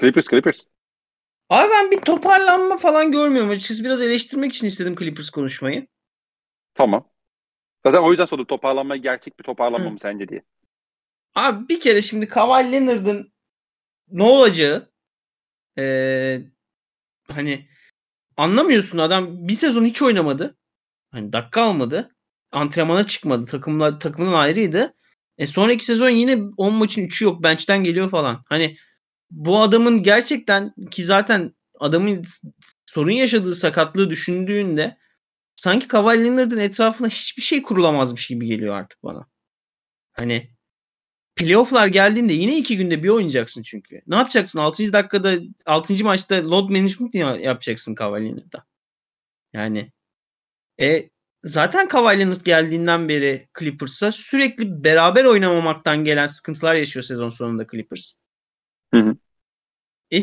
Clippers, Clippers. Abi ben bir toparlanma falan görmüyorum. Açıkçası biraz eleştirmek için istedim Clippers konuşmayı. Tamam. Zaten o yüzden sordum toparlanma gerçek bir toparlanma mı sence diye. Abi bir kere şimdi Kawhi Leonard'ın ne olacağı ee, hani anlamıyorsun adam bir sezon hiç oynamadı. Hani dakika almadı. Antrenmana çıkmadı. Takımla takımdan ayrıydı. E sonraki sezon yine 10 maçın 3'ü yok. Bench'ten geliyor falan. Hani bu adamın gerçekten ki zaten adamın sorun yaşadığı sakatlığı düşündüğünde sanki Kawhi Leonard'ın etrafına hiçbir şey kurulamazmış gibi geliyor artık bana. Hani playoff'lar geldiğinde yine iki günde bir oynayacaksın çünkü. Ne yapacaksın? 6. dakikada 6. maçta load management yapacaksın Kawhi Leonard'da. Yani e zaten Kawhi Leonard geldiğinden beri Clippers'a sürekli beraber oynamamaktan gelen sıkıntılar yaşıyor sezon sonunda Clippers. Hı hı. E,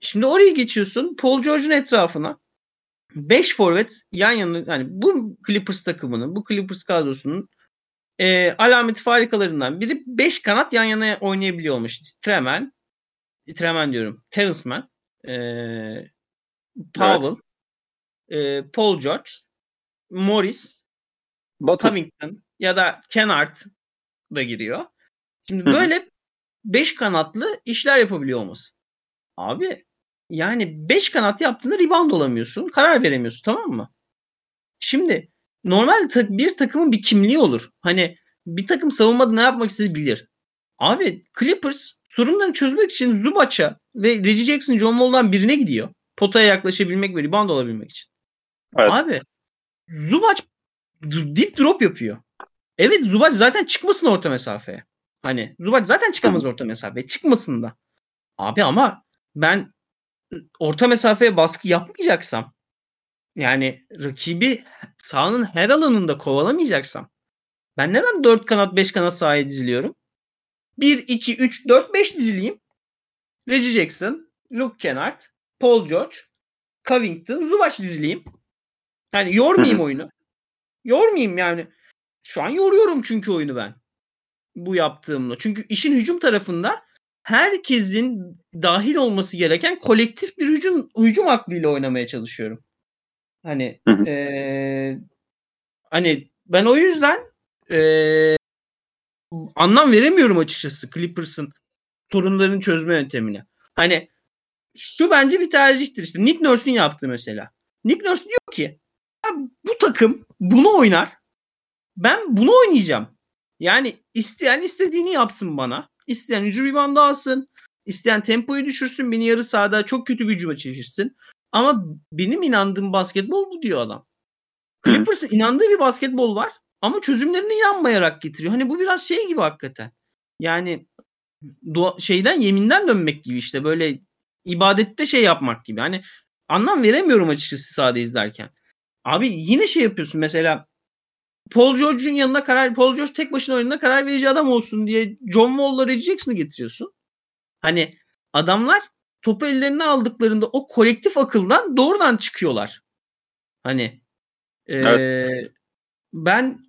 şimdi oraya geçiyorsun Paul George'un etrafına. 5 forvet yan yana yani bu Clippers takımının, bu Clippers kadrosunun e, alameti farikalarından biri 5 kanat yan yana oynayabiliyor olmuş. Tremen, Tremen diyorum. Terence Mann, e, Powell, evet. e, Paul George, Morris, Batı. Covington ya da Kennard da giriyor. Şimdi böyle 5 kanatlı işler yapabiliyor olması. Abi yani 5 kanat yaptığında rebound olamıyorsun. Karar veremiyorsun tamam mı? Şimdi normal bir takımın bir kimliği olur. Hani bir takım savunmada ne yapmak istediği bilir. Abi Clippers sorunlarını çözmek için Zubac'a ve Reggie Jackson, John Wall'dan birine gidiyor. Potaya yaklaşabilmek ve rebound olabilmek için. Evet. Abi Zubac deep drop yapıyor. Evet Zubac zaten çıkmasın orta mesafeye. Hani Zubac zaten çıkamaz orta mesafeye. Çıkmasın da. Abi ama ben orta mesafeye baskı yapmayacaksam yani rakibi sahanın her alanında kovalamayacaksam ben neden 4 kanat 5 kanat sahaya diziliyorum? 1, 2, 3, 4, 5 dizileyim. Reggie Jackson, Luke Kennard, Paul George, Covington, Zubac dizileyim. Yani yormayayım oyunu. Yormayayım yani. Şu an yoruyorum çünkü oyunu ben. Bu yaptığımla. Çünkü işin hücum tarafında herkesin dahil olması gereken kolektif bir hücum hücum aklıyla oynamaya çalışıyorum. Hani ee, hani ben o yüzden ee, anlam veremiyorum açıkçası Clippers'ın sorunlarını çözme yöntemine. Hani şu bence bir tercihtir işte. Nick Nurse'un yaptığı mesela. Nick Nurse diyor ki bu takım bunu oynar. Ben bunu oynayacağım. Yani isteyen istediğini yapsın bana. İsteyen hücum reboundu alsın. İsteyen tempoyu düşürsün. Beni yarı sahada çok kötü bir hücuma çevirsin. Ama benim inandığım basketbol bu diyor adam. Clippers'ın inandığı bir basketbol var. Ama çözümlerini inanmayarak getiriyor. Hani bu biraz şey gibi hakikaten. Yani dua, şeyden yeminden dönmek gibi işte böyle ibadette şey yapmak gibi. Hani anlam veremiyorum açıkçası sahada izlerken. Abi yine şey yapıyorsun mesela Paul George'un yanına karar Paul George tek başına oyununa karar verici adam olsun diye John Wall'la Reggie Jackson'ı getiriyorsun. Hani adamlar topu ellerine aldıklarında o kolektif akıldan doğrudan çıkıyorlar. Hani e, evet. ben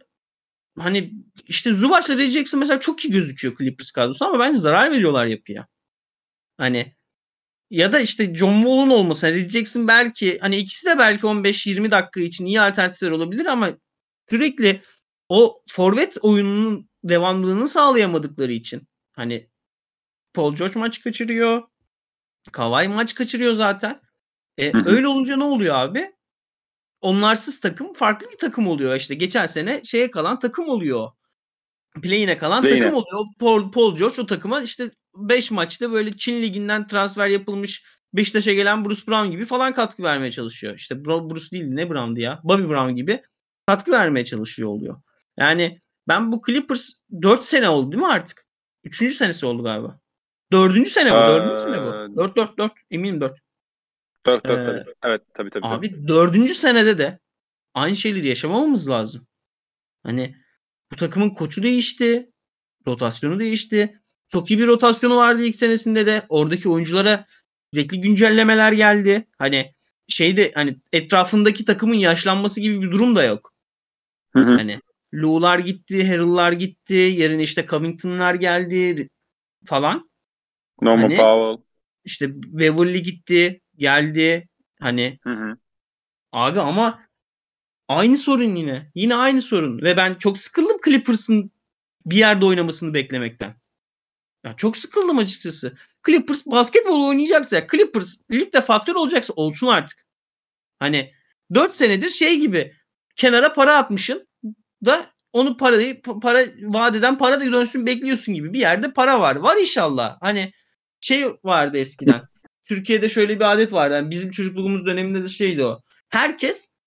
hani işte Zubac'la Reggie Jackson mesela çok iyi gözüküyor Clippers kadrosu ama bence zarar veriyorlar yapıya. Hani ya da işte John Wall'un olması. Yani Reggie Jackson belki hani ikisi de belki 15-20 dakika için iyi alternatifler olabilir ama sürekli o forvet oyununun devamlılığını sağlayamadıkları için hani Paul George maç kaçırıyor. Kawhi maç kaçırıyor zaten. E, öyle olunca ne oluyor abi? Onlarsız takım farklı bir takım oluyor işte. Geçen sene şeye kalan takım oluyor. Play'ine kalan Play'ine. takım oluyor. Paul, Paul George o takıma işte 5 maçta böyle Çin liginden transfer yapılmış Beşiktaş'a gelen Bruce Brown gibi falan katkı vermeye çalışıyor. İşte Bruce değil ne Brown'du ya? Bobby Brown gibi katkı vermeye çalışıyor oluyor. Yani ben bu Clippers 4 sene oldu değil mi artık? 3. senesi oldu galiba. 4. sene bu. 4. Ee, sene bu. 4 4 4 eminim 4. 4 4 ee, tabii. Evet tabii tabii. Abi 4. senede de aynı şeyleri yaşamamamız lazım. Hani bu takımın koçu değişti. Rotasyonu değişti. Çok iyi bir rotasyonu vardı ilk senesinde de. Oradaki oyunculara sürekli güncellemeler geldi. Hani şeyde hani etrafındaki takımın yaşlanması gibi bir durum da yok. Hı hı. Hani Lou'lar gitti, Harrell'lar gitti, yerine işte Covington'lar geldi falan. Norman hani, Powell. İşte Beverly gitti, geldi. Hani hı hı. abi ama aynı sorun yine. Yine aynı sorun ve ben çok sıkıldım Clippers'ın bir yerde oynamasını beklemekten. Ya çok sıkıldım açıkçası. Clippers basketbol oynayacaksa, Clippers ligde faktör olacaksa olsun artık. Hani 4 senedir şey gibi kenara para atmışın da onu parayı para vadeden para da dönsün bekliyorsun gibi bir yerde para var. Var inşallah. Hani şey vardı eskiden. Türkiye'de şöyle bir adet vardı. Yani bizim çocukluğumuz döneminde de şeydi o. Herkes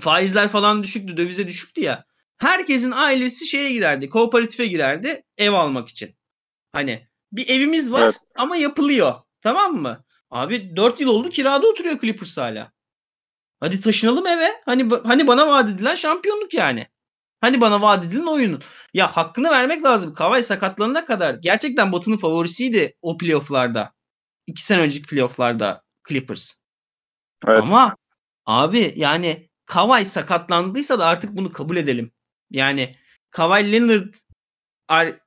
faizler falan düşüktü, dövize düşüktü ya. Herkesin ailesi şeye girerdi, kooperatife girerdi ev almak için. Hani bir evimiz var evet. ama yapılıyor. Tamam mı? Abi 4 yıl oldu kirada oturuyor Clippers hala. Hadi taşınalım eve. Hani hani bana vaat edilen şampiyonluk yani. Hani bana vaat edilen oyunun. Ya hakkını vermek lazım. Kavay sakatlanana kadar gerçekten Batı'nın favorisiydi o playofflarda. İki sene önceki playofflarda Clippers. Evet. Ama Abi yani Kawhi sakatlandıysa da artık bunu kabul edelim. Yani Kawhi Leonard'ın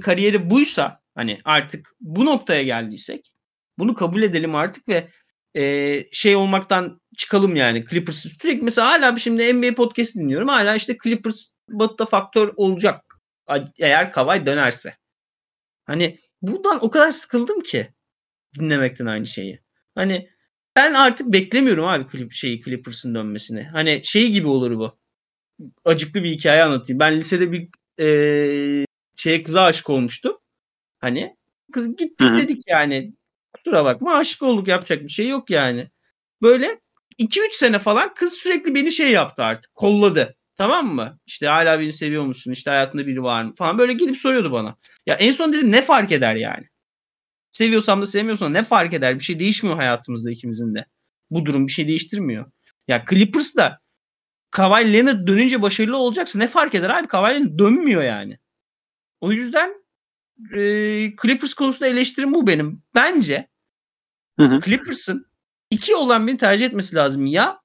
kariyeri buysa hani artık bu noktaya geldiysek bunu kabul edelim artık ve e, şey olmaktan çıkalım yani Clippers sürekli mesela hala şimdi NBA podcast dinliyorum hala işte Clippers batıda faktör olacak eğer Kawhi dönerse. Hani buradan o kadar sıkıldım ki dinlemekten aynı şeyi. Hani ben artık beklemiyorum abi klip şeyi Clippers'ın dönmesini. Hani şey gibi olur bu. Acıklı bir hikaye anlatayım. Ben lisede bir e, şeye kıza aşık olmuştum. Hani kız gittik Hı-hı. dedik yani. Kusura bakma aşık olduk yapacak bir şey yok yani. Böyle 2-3 sene falan kız sürekli beni şey yaptı artık. Kolladı. Tamam mı? İşte hala beni seviyor musun? İşte hayatında biri var mı? Falan böyle gelip soruyordu bana. Ya en son dedim ne fark eder yani? Seviyorsam da sevmiyorsam ne fark eder? Bir şey değişmiyor hayatımızda ikimizin de. Bu durum bir şey değiştirmiyor. Ya Clippers da Kawhi Leonard dönünce başarılı olacaksa ne fark eder abi? Kawhi Leonard dönmüyor yani. O yüzden e, Clippers konusunda eleştirim bu benim. Bence Clippers'ın iki olan birini tercih etmesi lazım. Ya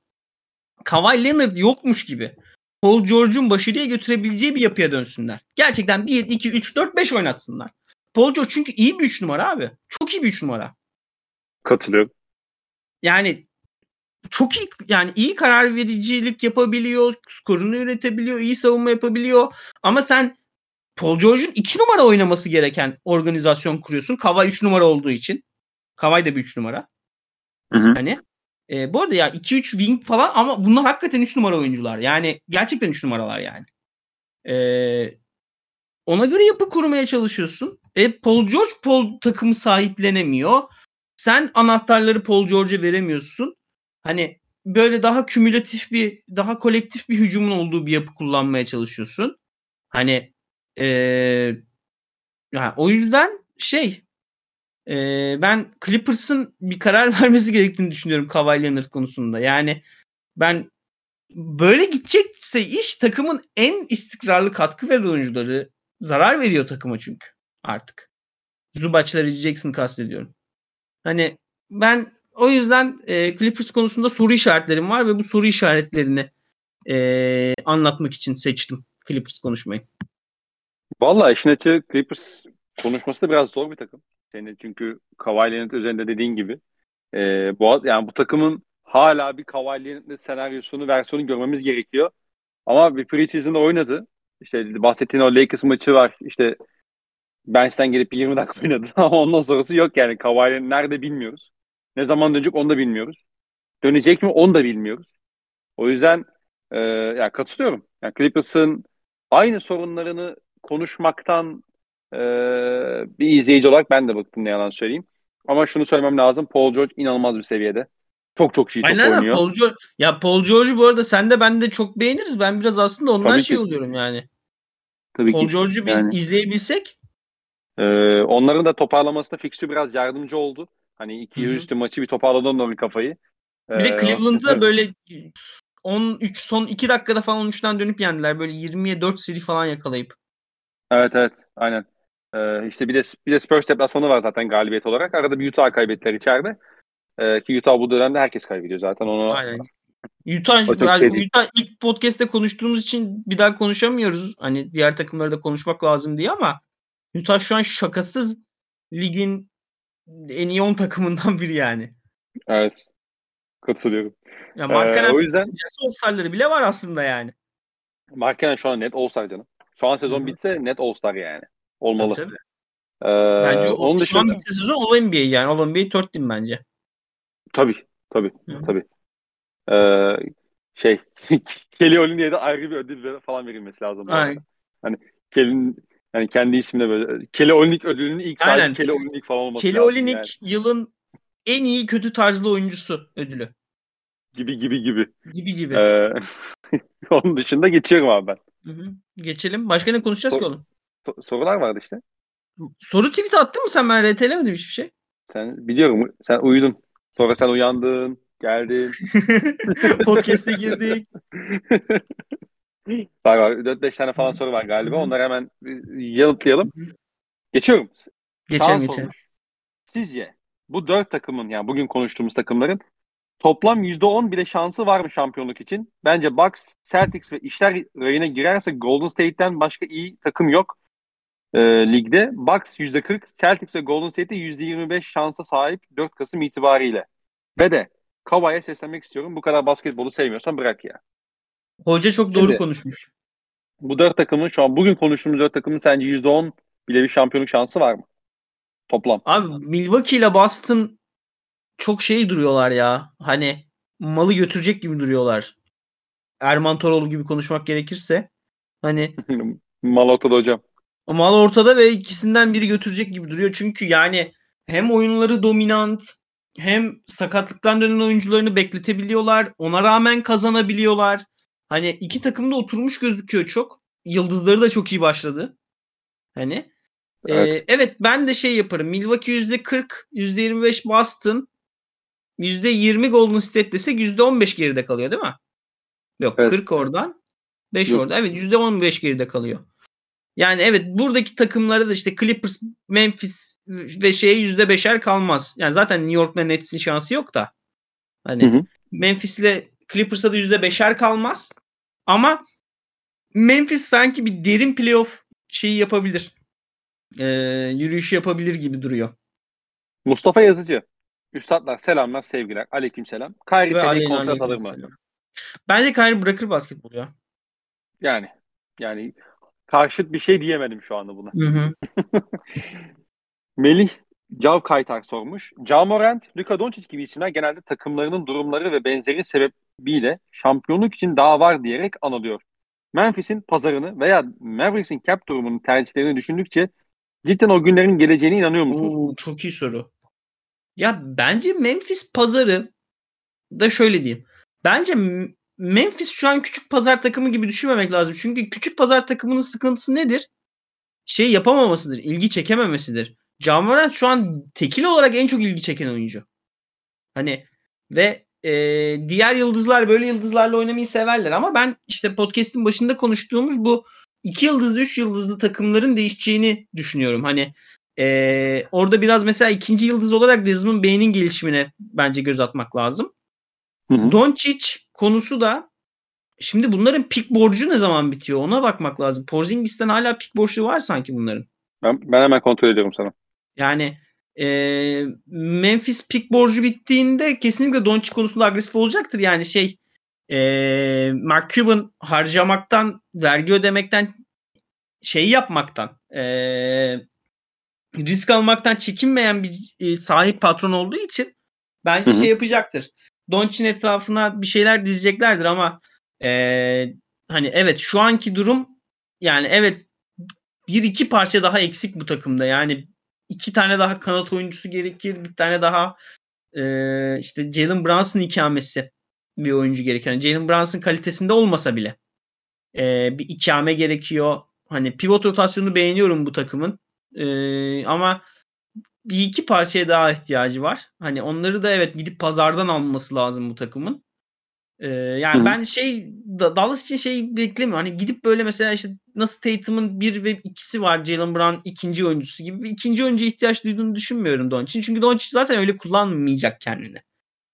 Kawhi Leonard yokmuş gibi Paul George'un başarıya götürebileceği bir yapıya dönsünler. Gerçekten 1, 2, 3, 4, 5 oynatsınlar. Paul George çünkü iyi bir 3 numara abi. Çok iyi bir 3 numara. Katılıyorum. Yani çok iyi yani iyi karar vericilik yapabiliyor, skorunu üretebiliyor, iyi savunma yapabiliyor. Ama sen Paul George'un 2 numara oynaması gereken organizasyon kuruyorsun. Kava 3 numara olduğu için. Kavay da bir 3 numara. Hı hı. Hani e, bu arada ya 2-3 wing falan ama bunlar hakikaten 3 numara oyuncular. Yani gerçekten 3 numaralar yani. E, ona göre yapı kurmaya çalışıyorsun. E, Paul George Paul takımı sahiplenemiyor. Sen anahtarları Paul George'a veremiyorsun. Hani böyle daha kümülatif bir, daha kolektif bir hücumun olduğu bir yapı kullanmaya çalışıyorsun. Hani e, yani o yüzden şey e, ben Clippers'ın bir karar vermesi gerektiğini düşünüyorum Kawhi Leonard konusunda. Yani ben böyle gidecekse iş takımın en istikrarlı katkı veren oyuncuları zarar veriyor takıma çünkü artık. Zubac'la Jackson kastediyorum. Hani ben o yüzden e, Clippers konusunda soru işaretlerim var ve bu soru işaretlerini e, anlatmak için seçtim Clippers konuşmayı. Vallahi işin açığı Clippers konuşması da biraz zor bir takım. Senin çünkü Kawhi Leonard üzerinde dediğin gibi e, bu yani bu takımın hala bir Kawhi Leonard'lı senaryosunu, versiyonu görmemiz gerekiyor. Ama bir preseason'da oynadı. İşte bahsettiğin o Lakers maçı var. İşte bench'ten gelip 20 dakika oynadı. Ama ondan sonrası yok yani. Kawhi nerede bilmiyoruz. Ne zaman dönecek onu da bilmiyoruz. Dönecek mi onu da bilmiyoruz. O yüzden e, yani katılıyorum. Yani Clippers'ın aynı sorunlarını konuşmaktan e, bir izleyici olarak ben de bıktım ne yalan söyleyeyim. Ama şunu söylemem lazım. Paul George inanılmaz bir seviyede. Çok çok iyi top Aynen, oynuyor. Paul George, ya Paul George'u bu arada sen de ben de çok beğeniriz. Ben biraz aslında ondan Tabii şey ki. oluyorum yani. Tabii Paul George'u bir yani. izleyebilsek. Ee, onların da toparlamasında fixtür biraz yardımcı oldu. Hani iki üstü maçı bir toparladı onların kafayı. Ee, bir de Cleveland'da böyle 13 son 2 dakikada falan 13'ten dönüp yendiler. Böyle 20'ye 4 seri falan yakalayıp. Evet evet aynen. Ee, işte bir de bir de Spurs deplasmanı var zaten galibiyet olarak. Arada bir Utah kaybettiler içeride. Ee, ki Utah bu dönemde herkes kaybediyor zaten onu. Aynen. Utah, yani şey Utah ilk podcast'te konuştuğumuz için bir daha konuşamıyoruz. Hani diğer takımları da konuşmak lazım diye ama Utah şu an şakasız ligin en iyi 10 takımından biri yani. Evet. Katılıyorum. Ya Markkanen ee, o yüzden All-Star'ları bile var aslında yani. Markkanen şu an net All-Star canım. Şu an sezon Hı-hı. bitse net All-Star yani. Olmalı. Tabii, tabii. Ee, bence o, onun dışında... şu an bitse sezon All-NBA yani. All-NBA 4 team bence. Tabii. Tabii. Hı-hı. Tabii. Ee, şey Kelly Olyny'e de ayrı bir ödül falan verilmesi lazım. Aynen. Hani Kelly'nin yani kendi ismine böyle Kelly Olynyk ödülünün ilk Aynen. sahibi Kelly Olynyk falan olması Kelly lazım. Kelly Olynyk yani. yılın en iyi kötü tarzlı oyuncusu ödülü. Gibi gibi gibi. Gibi gibi. Ee, onun dışında geçiyorum abi ben. Hı hı. Geçelim. Başka ne konuşacağız Sor, ki oğlum? Sorular vardı işte. Soru tweet attın mı sen? Ben RT'lemedim hiçbir şey. Sen biliyorum. Sen uyudun. Sonra sen uyandın. Geldin. Podcast'e girdik. var var. 4-5 tane falan soru var galiba. Onları hemen yanıtlayalım. Geçiyorum. Geçelim geçelim. Sizce bu dört takımın yani bugün konuştuğumuz takımların toplam %10 bile şansı var mı şampiyonluk için? Bence Bucks, Celtics ve işler rayına girerse Golden State'ten başka iyi takım yok e, ligde. Bucks %40, Celtics ve Golden State'de %25 şansa sahip 4 Kasım itibariyle. Ve de Kawhi'ye seslenmek istiyorum. Bu kadar basketbolu sevmiyorsan bırak ya. Hoca çok doğru Şimdi, konuşmuş. Bu dört takımın şu an bugün konuştuğumuz dört takımın sence %10 bile bir şampiyonluk şansı var mı? Toplam. Abi Milwaukee ile Boston çok şey duruyorlar ya. Hani malı götürecek gibi duruyorlar. Erman Toroğlu gibi konuşmak gerekirse. Hani mal ortada hocam. Mal ortada ve ikisinden biri götürecek gibi duruyor. Çünkü yani hem oyunları dominant hem sakatlıktan dönen oyuncularını bekletebiliyorlar. Ona rağmen kazanabiliyorlar. Hani iki takım da oturmuş gözüküyor çok. Yıldızları da çok iyi başladı. Hani evet, ee, evet ben de şey yaparım. Milwaukee %40, %25 Boston, %20 Golden State desek %15 geride kalıyor değil mi? Yok evet. 40 oradan 5 Yok. orada. Evet %15 geride kalıyor. Yani evet buradaki takımları da işte Clippers, Memphis ve şeye %5'er kalmaz. Yani zaten New York'la Nets'in şansı yok da. Hani hı hı. Memphis ile Clippers'a da %5'er kalmaz. Ama Memphis sanki bir derin playoff şeyi yapabilir. Ee, yürüyüş yapabilir gibi duruyor. Mustafa Yazıcı. Üstadlar selamlar sevgiler. Aleyküm selam. Kyrie seneye kontrat alır mı? Selam. Bence Kyrie bırakır basketbol ya. Yani yani karşıt bir şey diyemedim şu anda buna. Hı hı. Melih Cav Kaytar sormuş. Camorant, Luka Doncic gibi isimler genelde takımlarının durumları ve benzeri sebebiyle şampiyonluk için daha var diyerek anılıyor. Memphis'in pazarını veya Mavericks'in cap durumunu tercihlerini düşündükçe cidden o günlerin geleceğine inanıyor musunuz? Oo, çok iyi soru. Ya bence Memphis pazarı da şöyle diyeyim. Bence Memphis şu an küçük pazar takımı gibi düşünmemek lazım. Çünkü küçük pazar takımının sıkıntısı nedir? Şey yapamamasıdır, ilgi çekememesidir. Can şu an tekil olarak en çok ilgi çeken oyuncu. Hani ve e, diğer yıldızlar böyle yıldızlarla oynamayı severler ama ben işte podcast'in başında konuştuğumuz bu iki yıldızlı, üç yıldızlı takımların değişeceğini düşünüyorum. Hani e, orada biraz mesela ikinci yıldız olarak Desmond Bey'in gelişimine bence göz atmak lazım. Doncic konusu da şimdi bunların pik borcu ne zaman bitiyor ona bakmak lazım. Porzingis'ten hala pik borcu var sanki bunların. Ben, ben hemen kontrol ediyorum sana. Yani e, Memphis pik borcu bittiğinde kesinlikle Doncic konusunda agresif olacaktır. Yani şey e, Mark Cuban harcamaktan, vergi ödemekten şey yapmaktan e, risk almaktan çekinmeyen bir e, sahip patron olduğu için bence Hı-hı. şey yapacaktır. Doncic'in etrafına bir şeyler dizeceklerdir ama e, hani evet şu anki durum yani evet bir iki parça daha eksik bu takımda. Yani iki tane daha kanat oyuncusu gerekir. Bir tane daha e, işte Jalen Brunson ikamesi bir oyuncu gerekiyor. Yani Jalen Brunson kalitesinde olmasa bile e, bir ikame gerekiyor. Hani pivot rotasyonu beğeniyorum bu takımın. E, ama bir iki parçaya daha ihtiyacı var. Hani onları da evet gidip pazardan alması lazım bu takımın. Ee, yani Hı-hı. ben şey Dallas için şey beklemiyorum. Hani gidip böyle mesela işte nasıl Tatum'un bir ve ikisi var Jalen Brown ikinci oyuncusu gibi bir ikinci oyuncu ihtiyaç duyduğunu düşünmüyorum Doncic'in. Çünkü Doncic zaten öyle kullanmayacak kendini.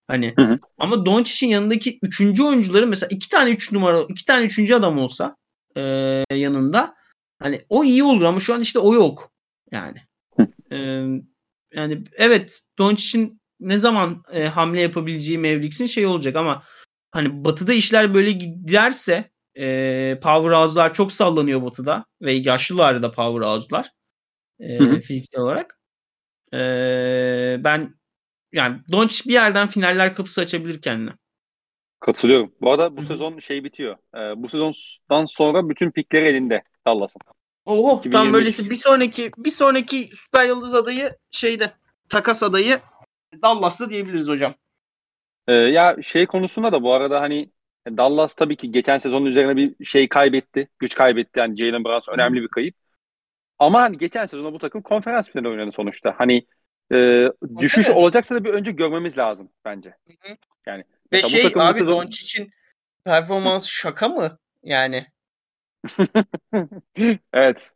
Hani Hı-hı. ama Doncic'in yanındaki üçüncü oyuncuları mesela iki tane üç numara iki tane üçüncü adam olsa e, yanında hani o iyi olur ama şu an işte o yok yani. E, yani evet Doncic'in ne zaman e, hamle yapabileceği Mavericks'in şey olacak ama hani Batı'da işler böyle giderse e, Power House'lar çok sallanıyor Batı'da ve yaşlılar da Power House'lar e, fiziksel olarak. E, ben yani Doncic bir yerden finaller kapısı açabilir kendine. Katılıyorum. Bu arada bu Hı-hı. sezon şey bitiyor. Ee, bu sezondan sonra bütün pikleri elinde Dallas'ın. Oh 2023. tam böylesi bir sonraki bir sonraki süper yıldız adayı şeyde takas adayı Dallas'ta diyebiliriz hocam. Ee, ya şey konusunda da bu arada hani Dallas tabii ki geçen sezonun üzerine bir şey kaybetti. Güç kaybetti. Yani Jalen Brunson önemli bir kayıp. Ama hani geçen sezonda bu takım konferans finali oynadı sonuçta. Hani e, düşüş evet. olacaksa da bir önce görmemiz lazım bence. Yani ve şey bu abi sezon... Doncic'in performansı şaka mı? Yani evet.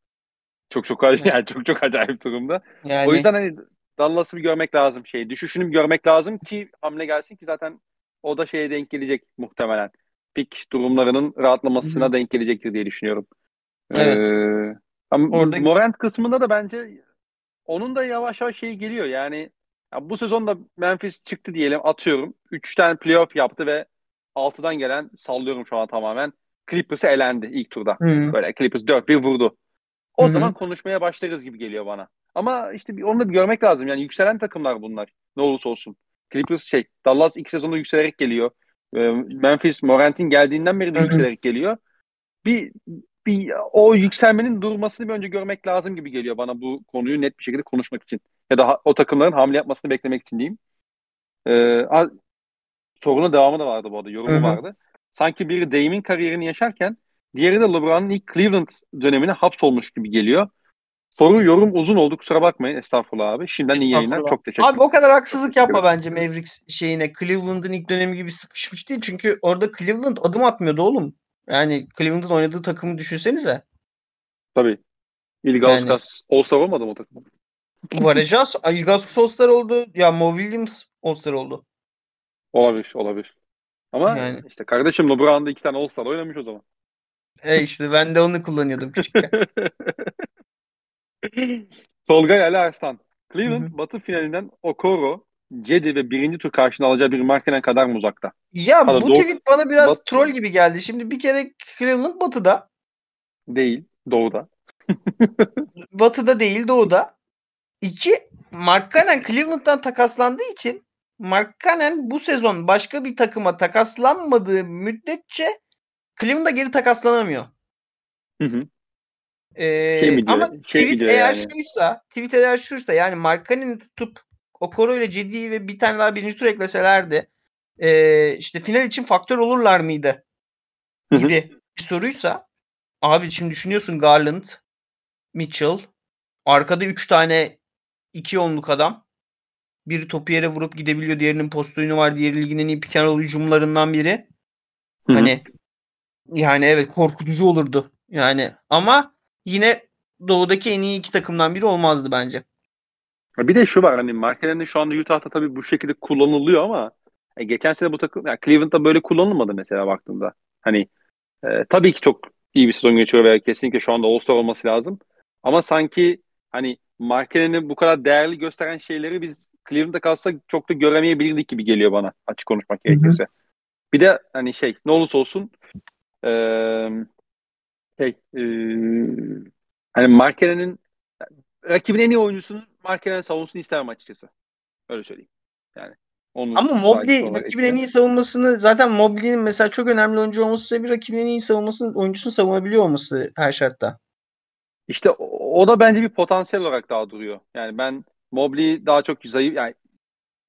Çok çok acayip, yani çok çok acayip durumda. Yani... O yüzden hani Dallas'ı bir görmek lazım şey. Düşüşünü bir görmek lazım ki hamle gelsin ki zaten o da şeye denk gelecek muhtemelen. Pik durumlarının rahatlamasına Hı-hı. denk gelecektir diye düşünüyorum. Evet. Ee, ama Orada- Morant kısmında da bence onun da yavaş yavaş şey geliyor. Yani ya bu sezonda Memphis çıktı diyelim atıyorum. 3 tane playoff yaptı ve 6'dan gelen sallıyorum şu an tamamen. Clippers'ı elendi ilk turda. Hı. Böyle Clippers 4-1 vurdu. O Hı zaman konuşmaya başlarız gibi geliyor bana. Ama işte bir, onu da bir görmek lazım. Yani yükselen takımlar bunlar. Ne olursa olsun. Clippers şey, Dallas ilk sezonda yükselerek geliyor. Ee, Memphis Morant'in geldiğinden beri de Hı yükselerek geliyor. Bir bir o yükselmenin durmasını bir önce görmek lazım gibi geliyor bana bu konuyu net bir şekilde konuşmak için. Ya da ha- o takımların hamle yapmasını beklemek için diyeyim. Ee, a- sorunun devamı da vardı bu arada. Yorumu vardı. Sanki biri Dame'in kariyerini yaşarken diğeri de LeBron'un ilk Cleveland dönemine hapsolmuş gibi geliyor. Soru yorum uzun oldu. Kusura bakmayın. Estağfurullah abi. Şimdiden iyi yayınlar. Çok teşekkür Abi o kadar haksızlık yapma bence Mavericks şeyine. Cleveland'ın ilk dönemi gibi sıkışmış değil. Çünkü orada Cleveland adım atmıyordu oğlum. Yani Cleveland'ın oynadığı takımı düşünsenize. Tabii. Ilgauskas Yani- All-Star olmadı mı o takım? Varacağız. Ilgauskas All-Star oldu. Ya Mo Williams All-Star oldu. Olabilir, olabilir. Ama Yani. işte kardeşim LeBron'da iki tane All-Star oynamış o zaman. E işte ben de onu kullanıyordum küçükken. Tolgay Ali Arslan. Cleveland hı. batı finalinden Okoro, Cedi ve birinci tur karşına alacağı bir markenen kadar mı uzakta? Ya Valla bu doğu- tweet bana biraz Bat- troll gibi geldi. Şimdi bir kere Cleveland batıda. Değil. Doğuda. Batıda değil doğuda. İki Mark Cannon Cleveland'dan takaslandığı için Mark Cannon bu sezon başka bir takıma takaslanmadığı müddetçe Cleveland'a geri takaslanamıyor. Hı hı. Ee, Şey ama Şey tweet eğer yani? şuysa, tweet eğer şuysa yani Mark Cannon'ı tutup Okoro ile Cedi'yi ve bir tane daha birinci tur ekleselerdi ee, işte final için faktör olurlar mıydı Hı hı. gibi bir soruysa abi şimdi düşünüyorsun Garland, Mitchell, arkada 3 tane iki onluk adam. Biri topu yere vurup gidebiliyor. Diğerinin post oyunu var. Diğeri ligin en iyi roll hücumlarından biri. Hı hı. Hani yani evet korkutucu olurdu. Yani ama yine doğudaki en iyi iki takımdan biri olmazdı bence. Bir de şu var hani markelerinde şu anda Utah'ta tabii bu şekilde kullanılıyor ama e, geçen sene bu takım yani Cleveland'da böyle kullanılmadı mesela baktığında. Hani e, tabii ki çok iyi bir sezon geçiyor ve kesinlikle şu anda All-Star olması lazım. Ama sanki hani markelerini bu kadar değerli gösteren şeyleri biz Cleveland'da kalsak çok da göremeyebilirdik gibi geliyor bana açık konuşmak Hı hı. gerekirse. Bir de hani şey ne olursa olsun e, şey e, hani Markene'nin rakibin en iyi oyuncusunun Markene'nin savunmasını istemem açıkçası. Öyle söyleyeyim. Yani onu Ama Mobley rakibin en iyi savunmasını zaten Mobley'nin mesela çok önemli oyuncu olması sebebi rakibin en iyi savunmasını oyuncusunu savunabiliyor olması her şartta. İşte o, o da bence bir potansiyel olarak daha duruyor. Yani ben Mobley'i daha çok zayıf yani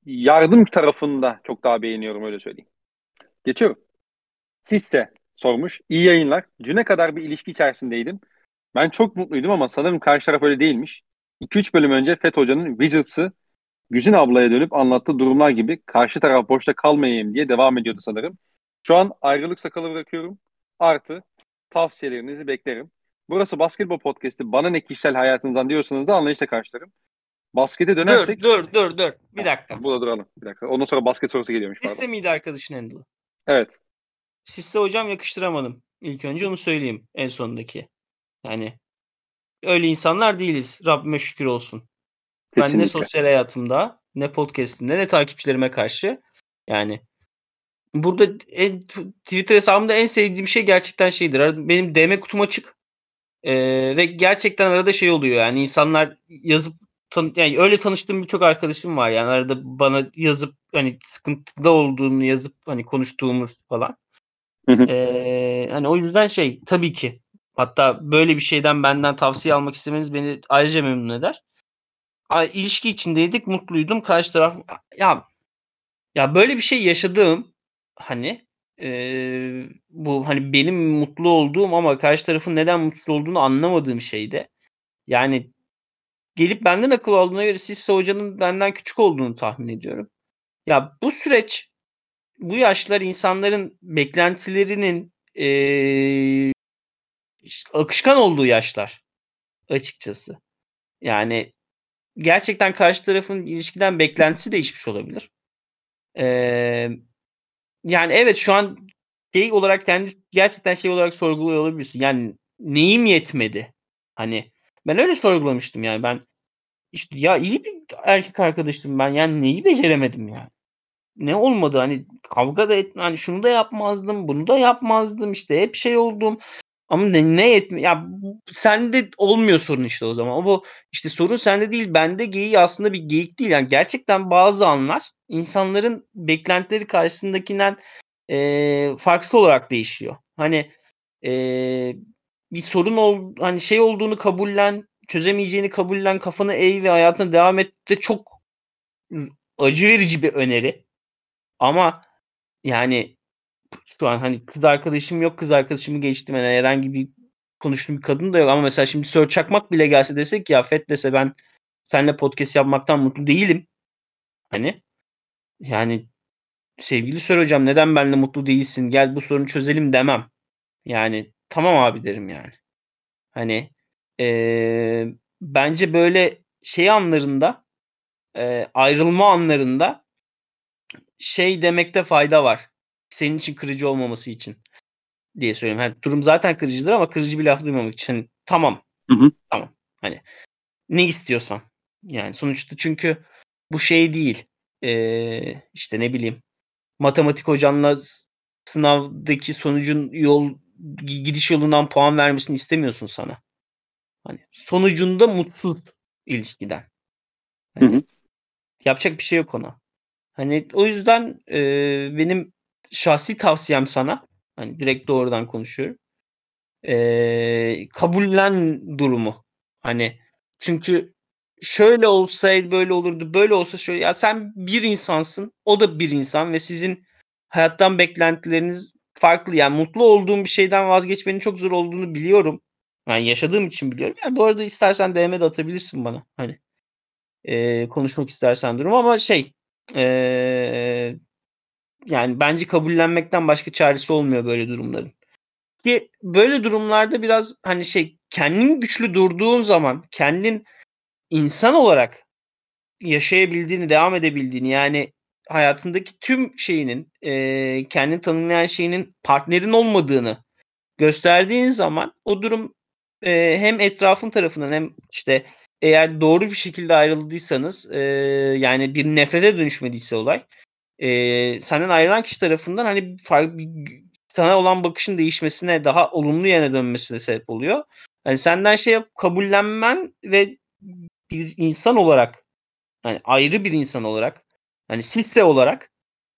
yardım tarafında çok daha beğeniyorum öyle söyleyeyim. Geçiyorum. Sisse sormuş. İyi yayınlar. Düne kadar bir ilişki içerisindeydim. Ben çok mutluydum ama sanırım karşı taraf öyle değilmiş. 2-3 bölüm önce FET Hoca'nın Wizards'ı Güzin ablaya dönüp anlattığı durumlar gibi karşı taraf boşta kalmayayım diye devam ediyordu sanırım. Şu an ayrılık sakalı bırakıyorum. Artı tavsiyelerinizi beklerim. Burası basketbol podcast'i. Bana ne kişisel hayatınızdan diyorsanız da anlayışla karşılarım. Baskete dönersek... Dur dur dur dur. Bir dakika. Burada duralım. Bir dakika. Ondan sonra basket sorusu geliyormuş. Sisse Pardon. miydi arkadaşın Handle'ı? Evet. Sisse hocam yakıştıramadım. İlk önce onu söyleyeyim en sondaki. Yani öyle insanlar değiliz. Rabbime şükür olsun. Ben ne Kesinlikle. sosyal hayatımda ne podcast'imde ne takipçilerime karşı yani burada en, Twitter hesabımda en sevdiğim şey gerçekten şeydir. Benim DM kutum açık. Ee, ve gerçekten arada şey oluyor yani insanlar yazıp tan- yani öyle tanıştığım birçok arkadaşım var yani arada bana yazıp hani sıkıntıda olduğunu yazıp hani konuştuğumuz falan. Hı hı. Ee, hani o yüzden şey tabii ki hatta böyle bir şeyden benden tavsiye almak istemeniz beni ayrıca memnun eder. Ay, ilişki içindeydik, mutluydum. Karşı taraf ya ya böyle bir şey yaşadığım hani eee, bu hani benim mutlu olduğum ama karşı tarafın neden mutsuz olduğunu anlamadığım şeyde yani gelip benden akıl aldığına göre Sisse hocanın benden küçük olduğunu tahmin ediyorum. Ya bu süreç bu yaşlar insanların beklentilerinin eee, akışkan olduğu yaşlar açıkçası. Yani gerçekten karşı tarafın ilişkiden beklentisi değişmiş olabilir. Ee, yani evet şu an şey olarak kendi gerçekten şey olarak sorguluyor olabilirsin. Yani neyim yetmedi? Hani ben öyle sorgulamıştım yani ben işte ya iyi bir erkek arkadaşım ben yani neyi beceremedim yani. Ne olmadı hani kavga da et hani şunu da yapmazdım bunu da yapmazdım işte hep şey oldum ama ne, ne yetmi ya sende olmuyor sorun işte o zaman. Bu işte sorun sende değil bende geyiği aslında bir geyik değil. Yani gerçekten bazı anlar insanların beklentileri karşısındakinden e, farksız olarak değişiyor. Hani e, bir sorun ol hani şey olduğunu kabullen, çözemeyeceğini kabullen, kafanı eğ ve hayatına devam et de çok acı verici bir öneri. Ama yani şu an hani kız arkadaşım yok kız arkadaşımı geçtim yani herhangi bir konuştuğum bir kadın da yok ama mesela şimdi Sör Çakmak bile gelse desek ya Fet dese ben seninle podcast yapmaktan mutlu değilim. Hani yani sevgili Sör hocam neden benimle mutlu değilsin gel bu sorunu çözelim demem. Yani tamam abi derim yani. Hani ee, bence böyle şey anlarında e, ayrılma anlarında şey demekte fayda var senin için kırıcı olmaması için diye söyleyeyim. Hani durum zaten kırıcıdır ama kırıcı bir laf duymamak için. Hani, tamam. Hı hı. Tamam. Hani ne istiyorsan. Yani sonuçta çünkü bu şey değil. Ee, işte ne bileyim matematik hocanla sınavdaki sonucun yol gidiş yolundan puan vermesini istemiyorsun sana. Hani sonucunda mutsuz ilişkiden. Hani, hı hı. Yapacak bir şey yok ona. Hani o yüzden e, benim şahsi tavsiyem sana hani direkt doğrudan konuşuyorum. Ee, kabullen durumu. Hani çünkü şöyle olsaydı böyle olurdu, böyle olsa şöyle. Ya sen bir insansın, o da bir insan ve sizin hayattan beklentileriniz farklı. Yani mutlu olduğum bir şeyden vazgeçmenin çok zor olduğunu biliyorum. Yani yaşadığım için biliyorum. Yani bu arada istersen DM'de atabilirsin bana. Hani e, konuşmak istersen durum ama şey e, yani bence kabullenmekten başka çaresi olmuyor böyle durumların. Ki böyle durumlarda biraz hani şey kendin güçlü durduğun zaman kendin insan olarak yaşayabildiğini, devam edebildiğini yani hayatındaki tüm şeyinin e, kendini tanımlayan şeyinin partnerin olmadığını gösterdiğin zaman o durum e, hem etrafın tarafından hem işte eğer doğru bir şekilde ayrıldıysanız e, yani bir nefrete dönüşmediyse olay e, senden ayrılan kişi tarafından hani farklı sana olan bakışın değişmesine daha olumlu yöne dönmesine sebep oluyor. Yani senden şey kabullenmen ve bir insan olarak yani ayrı bir insan olarak hani sisse olarak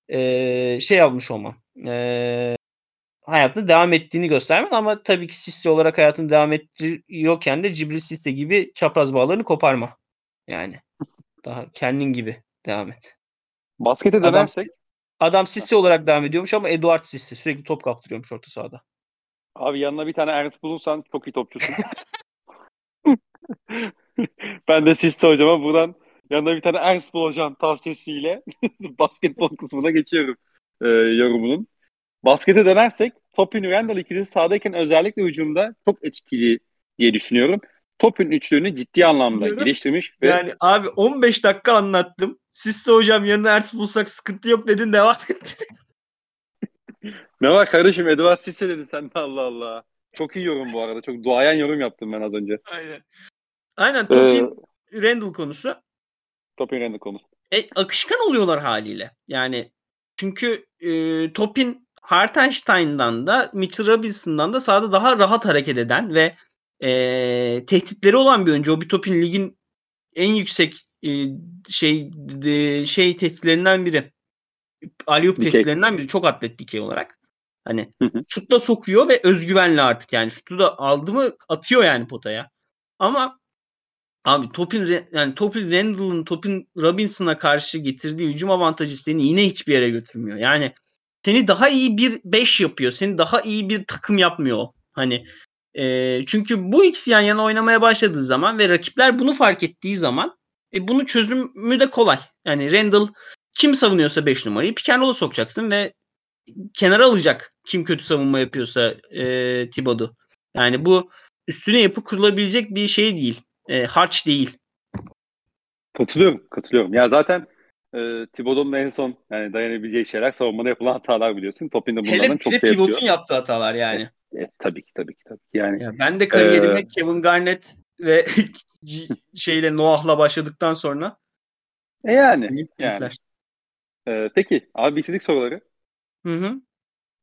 e, şey yapmış olman e, hayatını devam ettiğini göstermen ama tabii ki sisse olarak hayatını devam ettiriyorken de Cibril Sisse gibi çapraz bağlarını koparma. Yani daha kendin gibi devam et. Baskete dönersek. Adam, adam Sissi olarak devam ediyormuş ama Eduard Sissi sürekli top kaptırıyormuş orta sahada. Abi yanına bir tane Ernst bulursan çok iyi topçusun. ben de Sissi hocama buradan yanına bir tane Ernst bulacağım tavsiyesiyle basketbol kısmına geçiyorum e, yorumunun. Baskete dönersek Topin Randall ikilisi sahadayken özellikle hücumda çok etkili diye düşünüyorum. Topin üçlüğünü ciddi anlamda Biliyorum. geliştirmiş. Ve... Yani abi 15 dakika anlattım. Siz de hocam yanına Ertz bulsak sıkıntı yok dedin devam et. ne var kardeşim Edward Sisse dedin sen de Allah Allah. Çok iyi yorum bu arada. Çok duayen yorum yaptım ben az önce. Aynen. Aynen Topin ee, Randall konusu. Topin Randall konusu. E, akışkan oluyorlar haliyle. Yani çünkü e, Topin Hartenstein'dan da Mitchell Robinson'dan da sahada daha rahat hareket eden ve e, tehditleri olan bir oyuncu. O bir topin ligin en yüksek e, şey de, şey tehditlerinden biri. Aliyup tehditlerinden biri. Çok atlet dikey olarak. Hani şutla sokuyor ve özgüvenli artık yani. Şutu da aldı mı atıyor yani potaya. Ama abi Topin yani Topin Randall'ın Topin Robinson'a karşı getirdiği hücum avantajı seni yine hiçbir yere götürmüyor. Yani seni daha iyi bir 5 yapıyor. Seni daha iyi bir takım yapmıyor. Hani e, çünkü bu ikisi yan yana oynamaya başladığı zaman ve rakipler bunu fark ettiği zaman e, bunu çözümü de kolay. Yani Randall kim savunuyorsa 5 numarayı pick sokacaksın ve kenara alacak kim kötü savunma yapıyorsa e, Thibodeau. Yani bu üstüne yapı kurulabilecek bir şey değil. E, harç değil. Katılıyorum, katılıyorum. Ya zaten e, Thibodeau'nun en son yani dayanabileceği şeyler savunmada yapılan hatalar biliyorsun. Topin de bunlardan Hele çok de da yapıyor. pivotun yaptığı hatalar yani. E, e, tabii ki tabii ki tabii ki. Yani Ya ben de kariyerime Ee, Kevin Garnett ve şeyle Noah'la başladıktan sonra e yani yani. E, peki abi bitirdik soruları. Hı hı.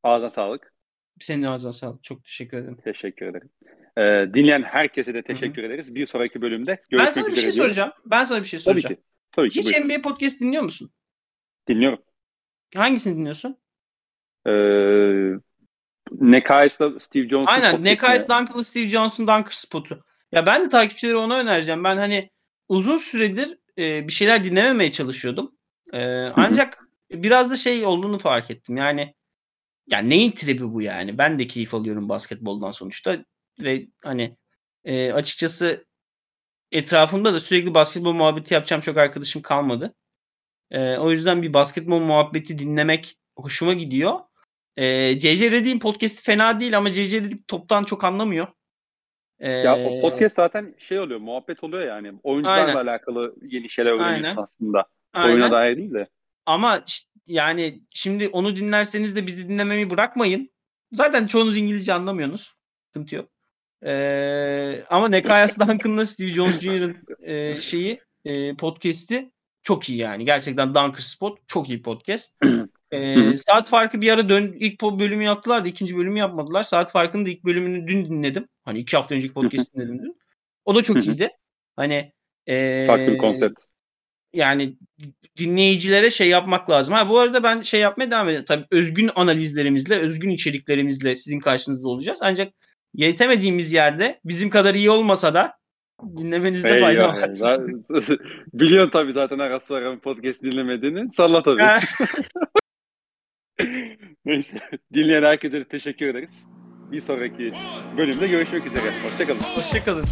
Ağzına sağlık. Senin ağzına sağlık. Çok teşekkür ederim. Teşekkür ederim. E, dinleyen herkese de teşekkür ederiz. Bir sonraki bölümde görüşmek Ben sana bir üzere şey diyorum. soracağım. Ben sana bir şey Tabii soracağım. ki. Tabii ki. Hiç buyurun. NBA podcast dinliyor musun? Dinliyorum. Hangisini dinliyorsun? E, Nekayes'la Steve Jones'un Aynen. Nekais Duncan'lı Steve Johnson Dunker spotu. Ya ben de takipçileri ona önereceğim. Ben hani uzun süredir e, bir şeyler dinlememeye çalışıyordum. E, ancak biraz da şey olduğunu fark ettim. Yani ya neyin tribi bu yani? Ben de keyif alıyorum basketboldan sonuçta ve hani e, açıkçası etrafımda da sürekli basketbol muhabbeti yapacağım çok arkadaşım kalmadı. E, o yüzden bir basketbol muhabbeti dinlemek hoşuma gidiyor. E, CC Redick'in podcast'i fena değil ama CC Redick toptan çok anlamıyor. E, Ya o podcast zaten şey oluyor, muhabbet oluyor yani. Oyuncularla Aynen. alakalı yeni şeyler öğreniyorsun Aynen. aslında. aynen. Oyuna dair değil de. Ama işte yani şimdi onu dinlerseniz de bizi dinlemeyi bırakmayın. Zaten çoğunuz İngilizce anlamıyorsunuz. Sıkıntı yok. Ee, ama Nekayas Duncan'la Steve Jones Jr.'ın e, şeyi e, podcast'i çok iyi yani. Gerçekten Dunker Spot çok iyi podcast. Ee, saat farkı bir ara dön ilk bölümü yaptılar da ikinci bölümü yapmadılar. Saat farkının da ilk bölümünü dün dinledim. Hani iki hafta önceki podcast dinledim dün. O da çok iyiydi. Hani e, Farklı bir konsept. Yani dinleyicilere şey yapmak lazım. Ha bu arada ben şey yapmaya devam edeceğim. Tabii özgün analizlerimizle, özgün içeriklerimizle sizin karşınızda olacağız. Ancak yetemediğimiz yerde bizim kadar iyi olmasa da dinlemenizde fayda var. Biliyorsun tabii zaten arası sonra podcast dinlemediğini. Salla tabii. Neyse. Dinleyen herkese teşekkür ederiz. Bir sonraki bölümde görüşmek üzere. Hoşçakalın. Hoşçakalın.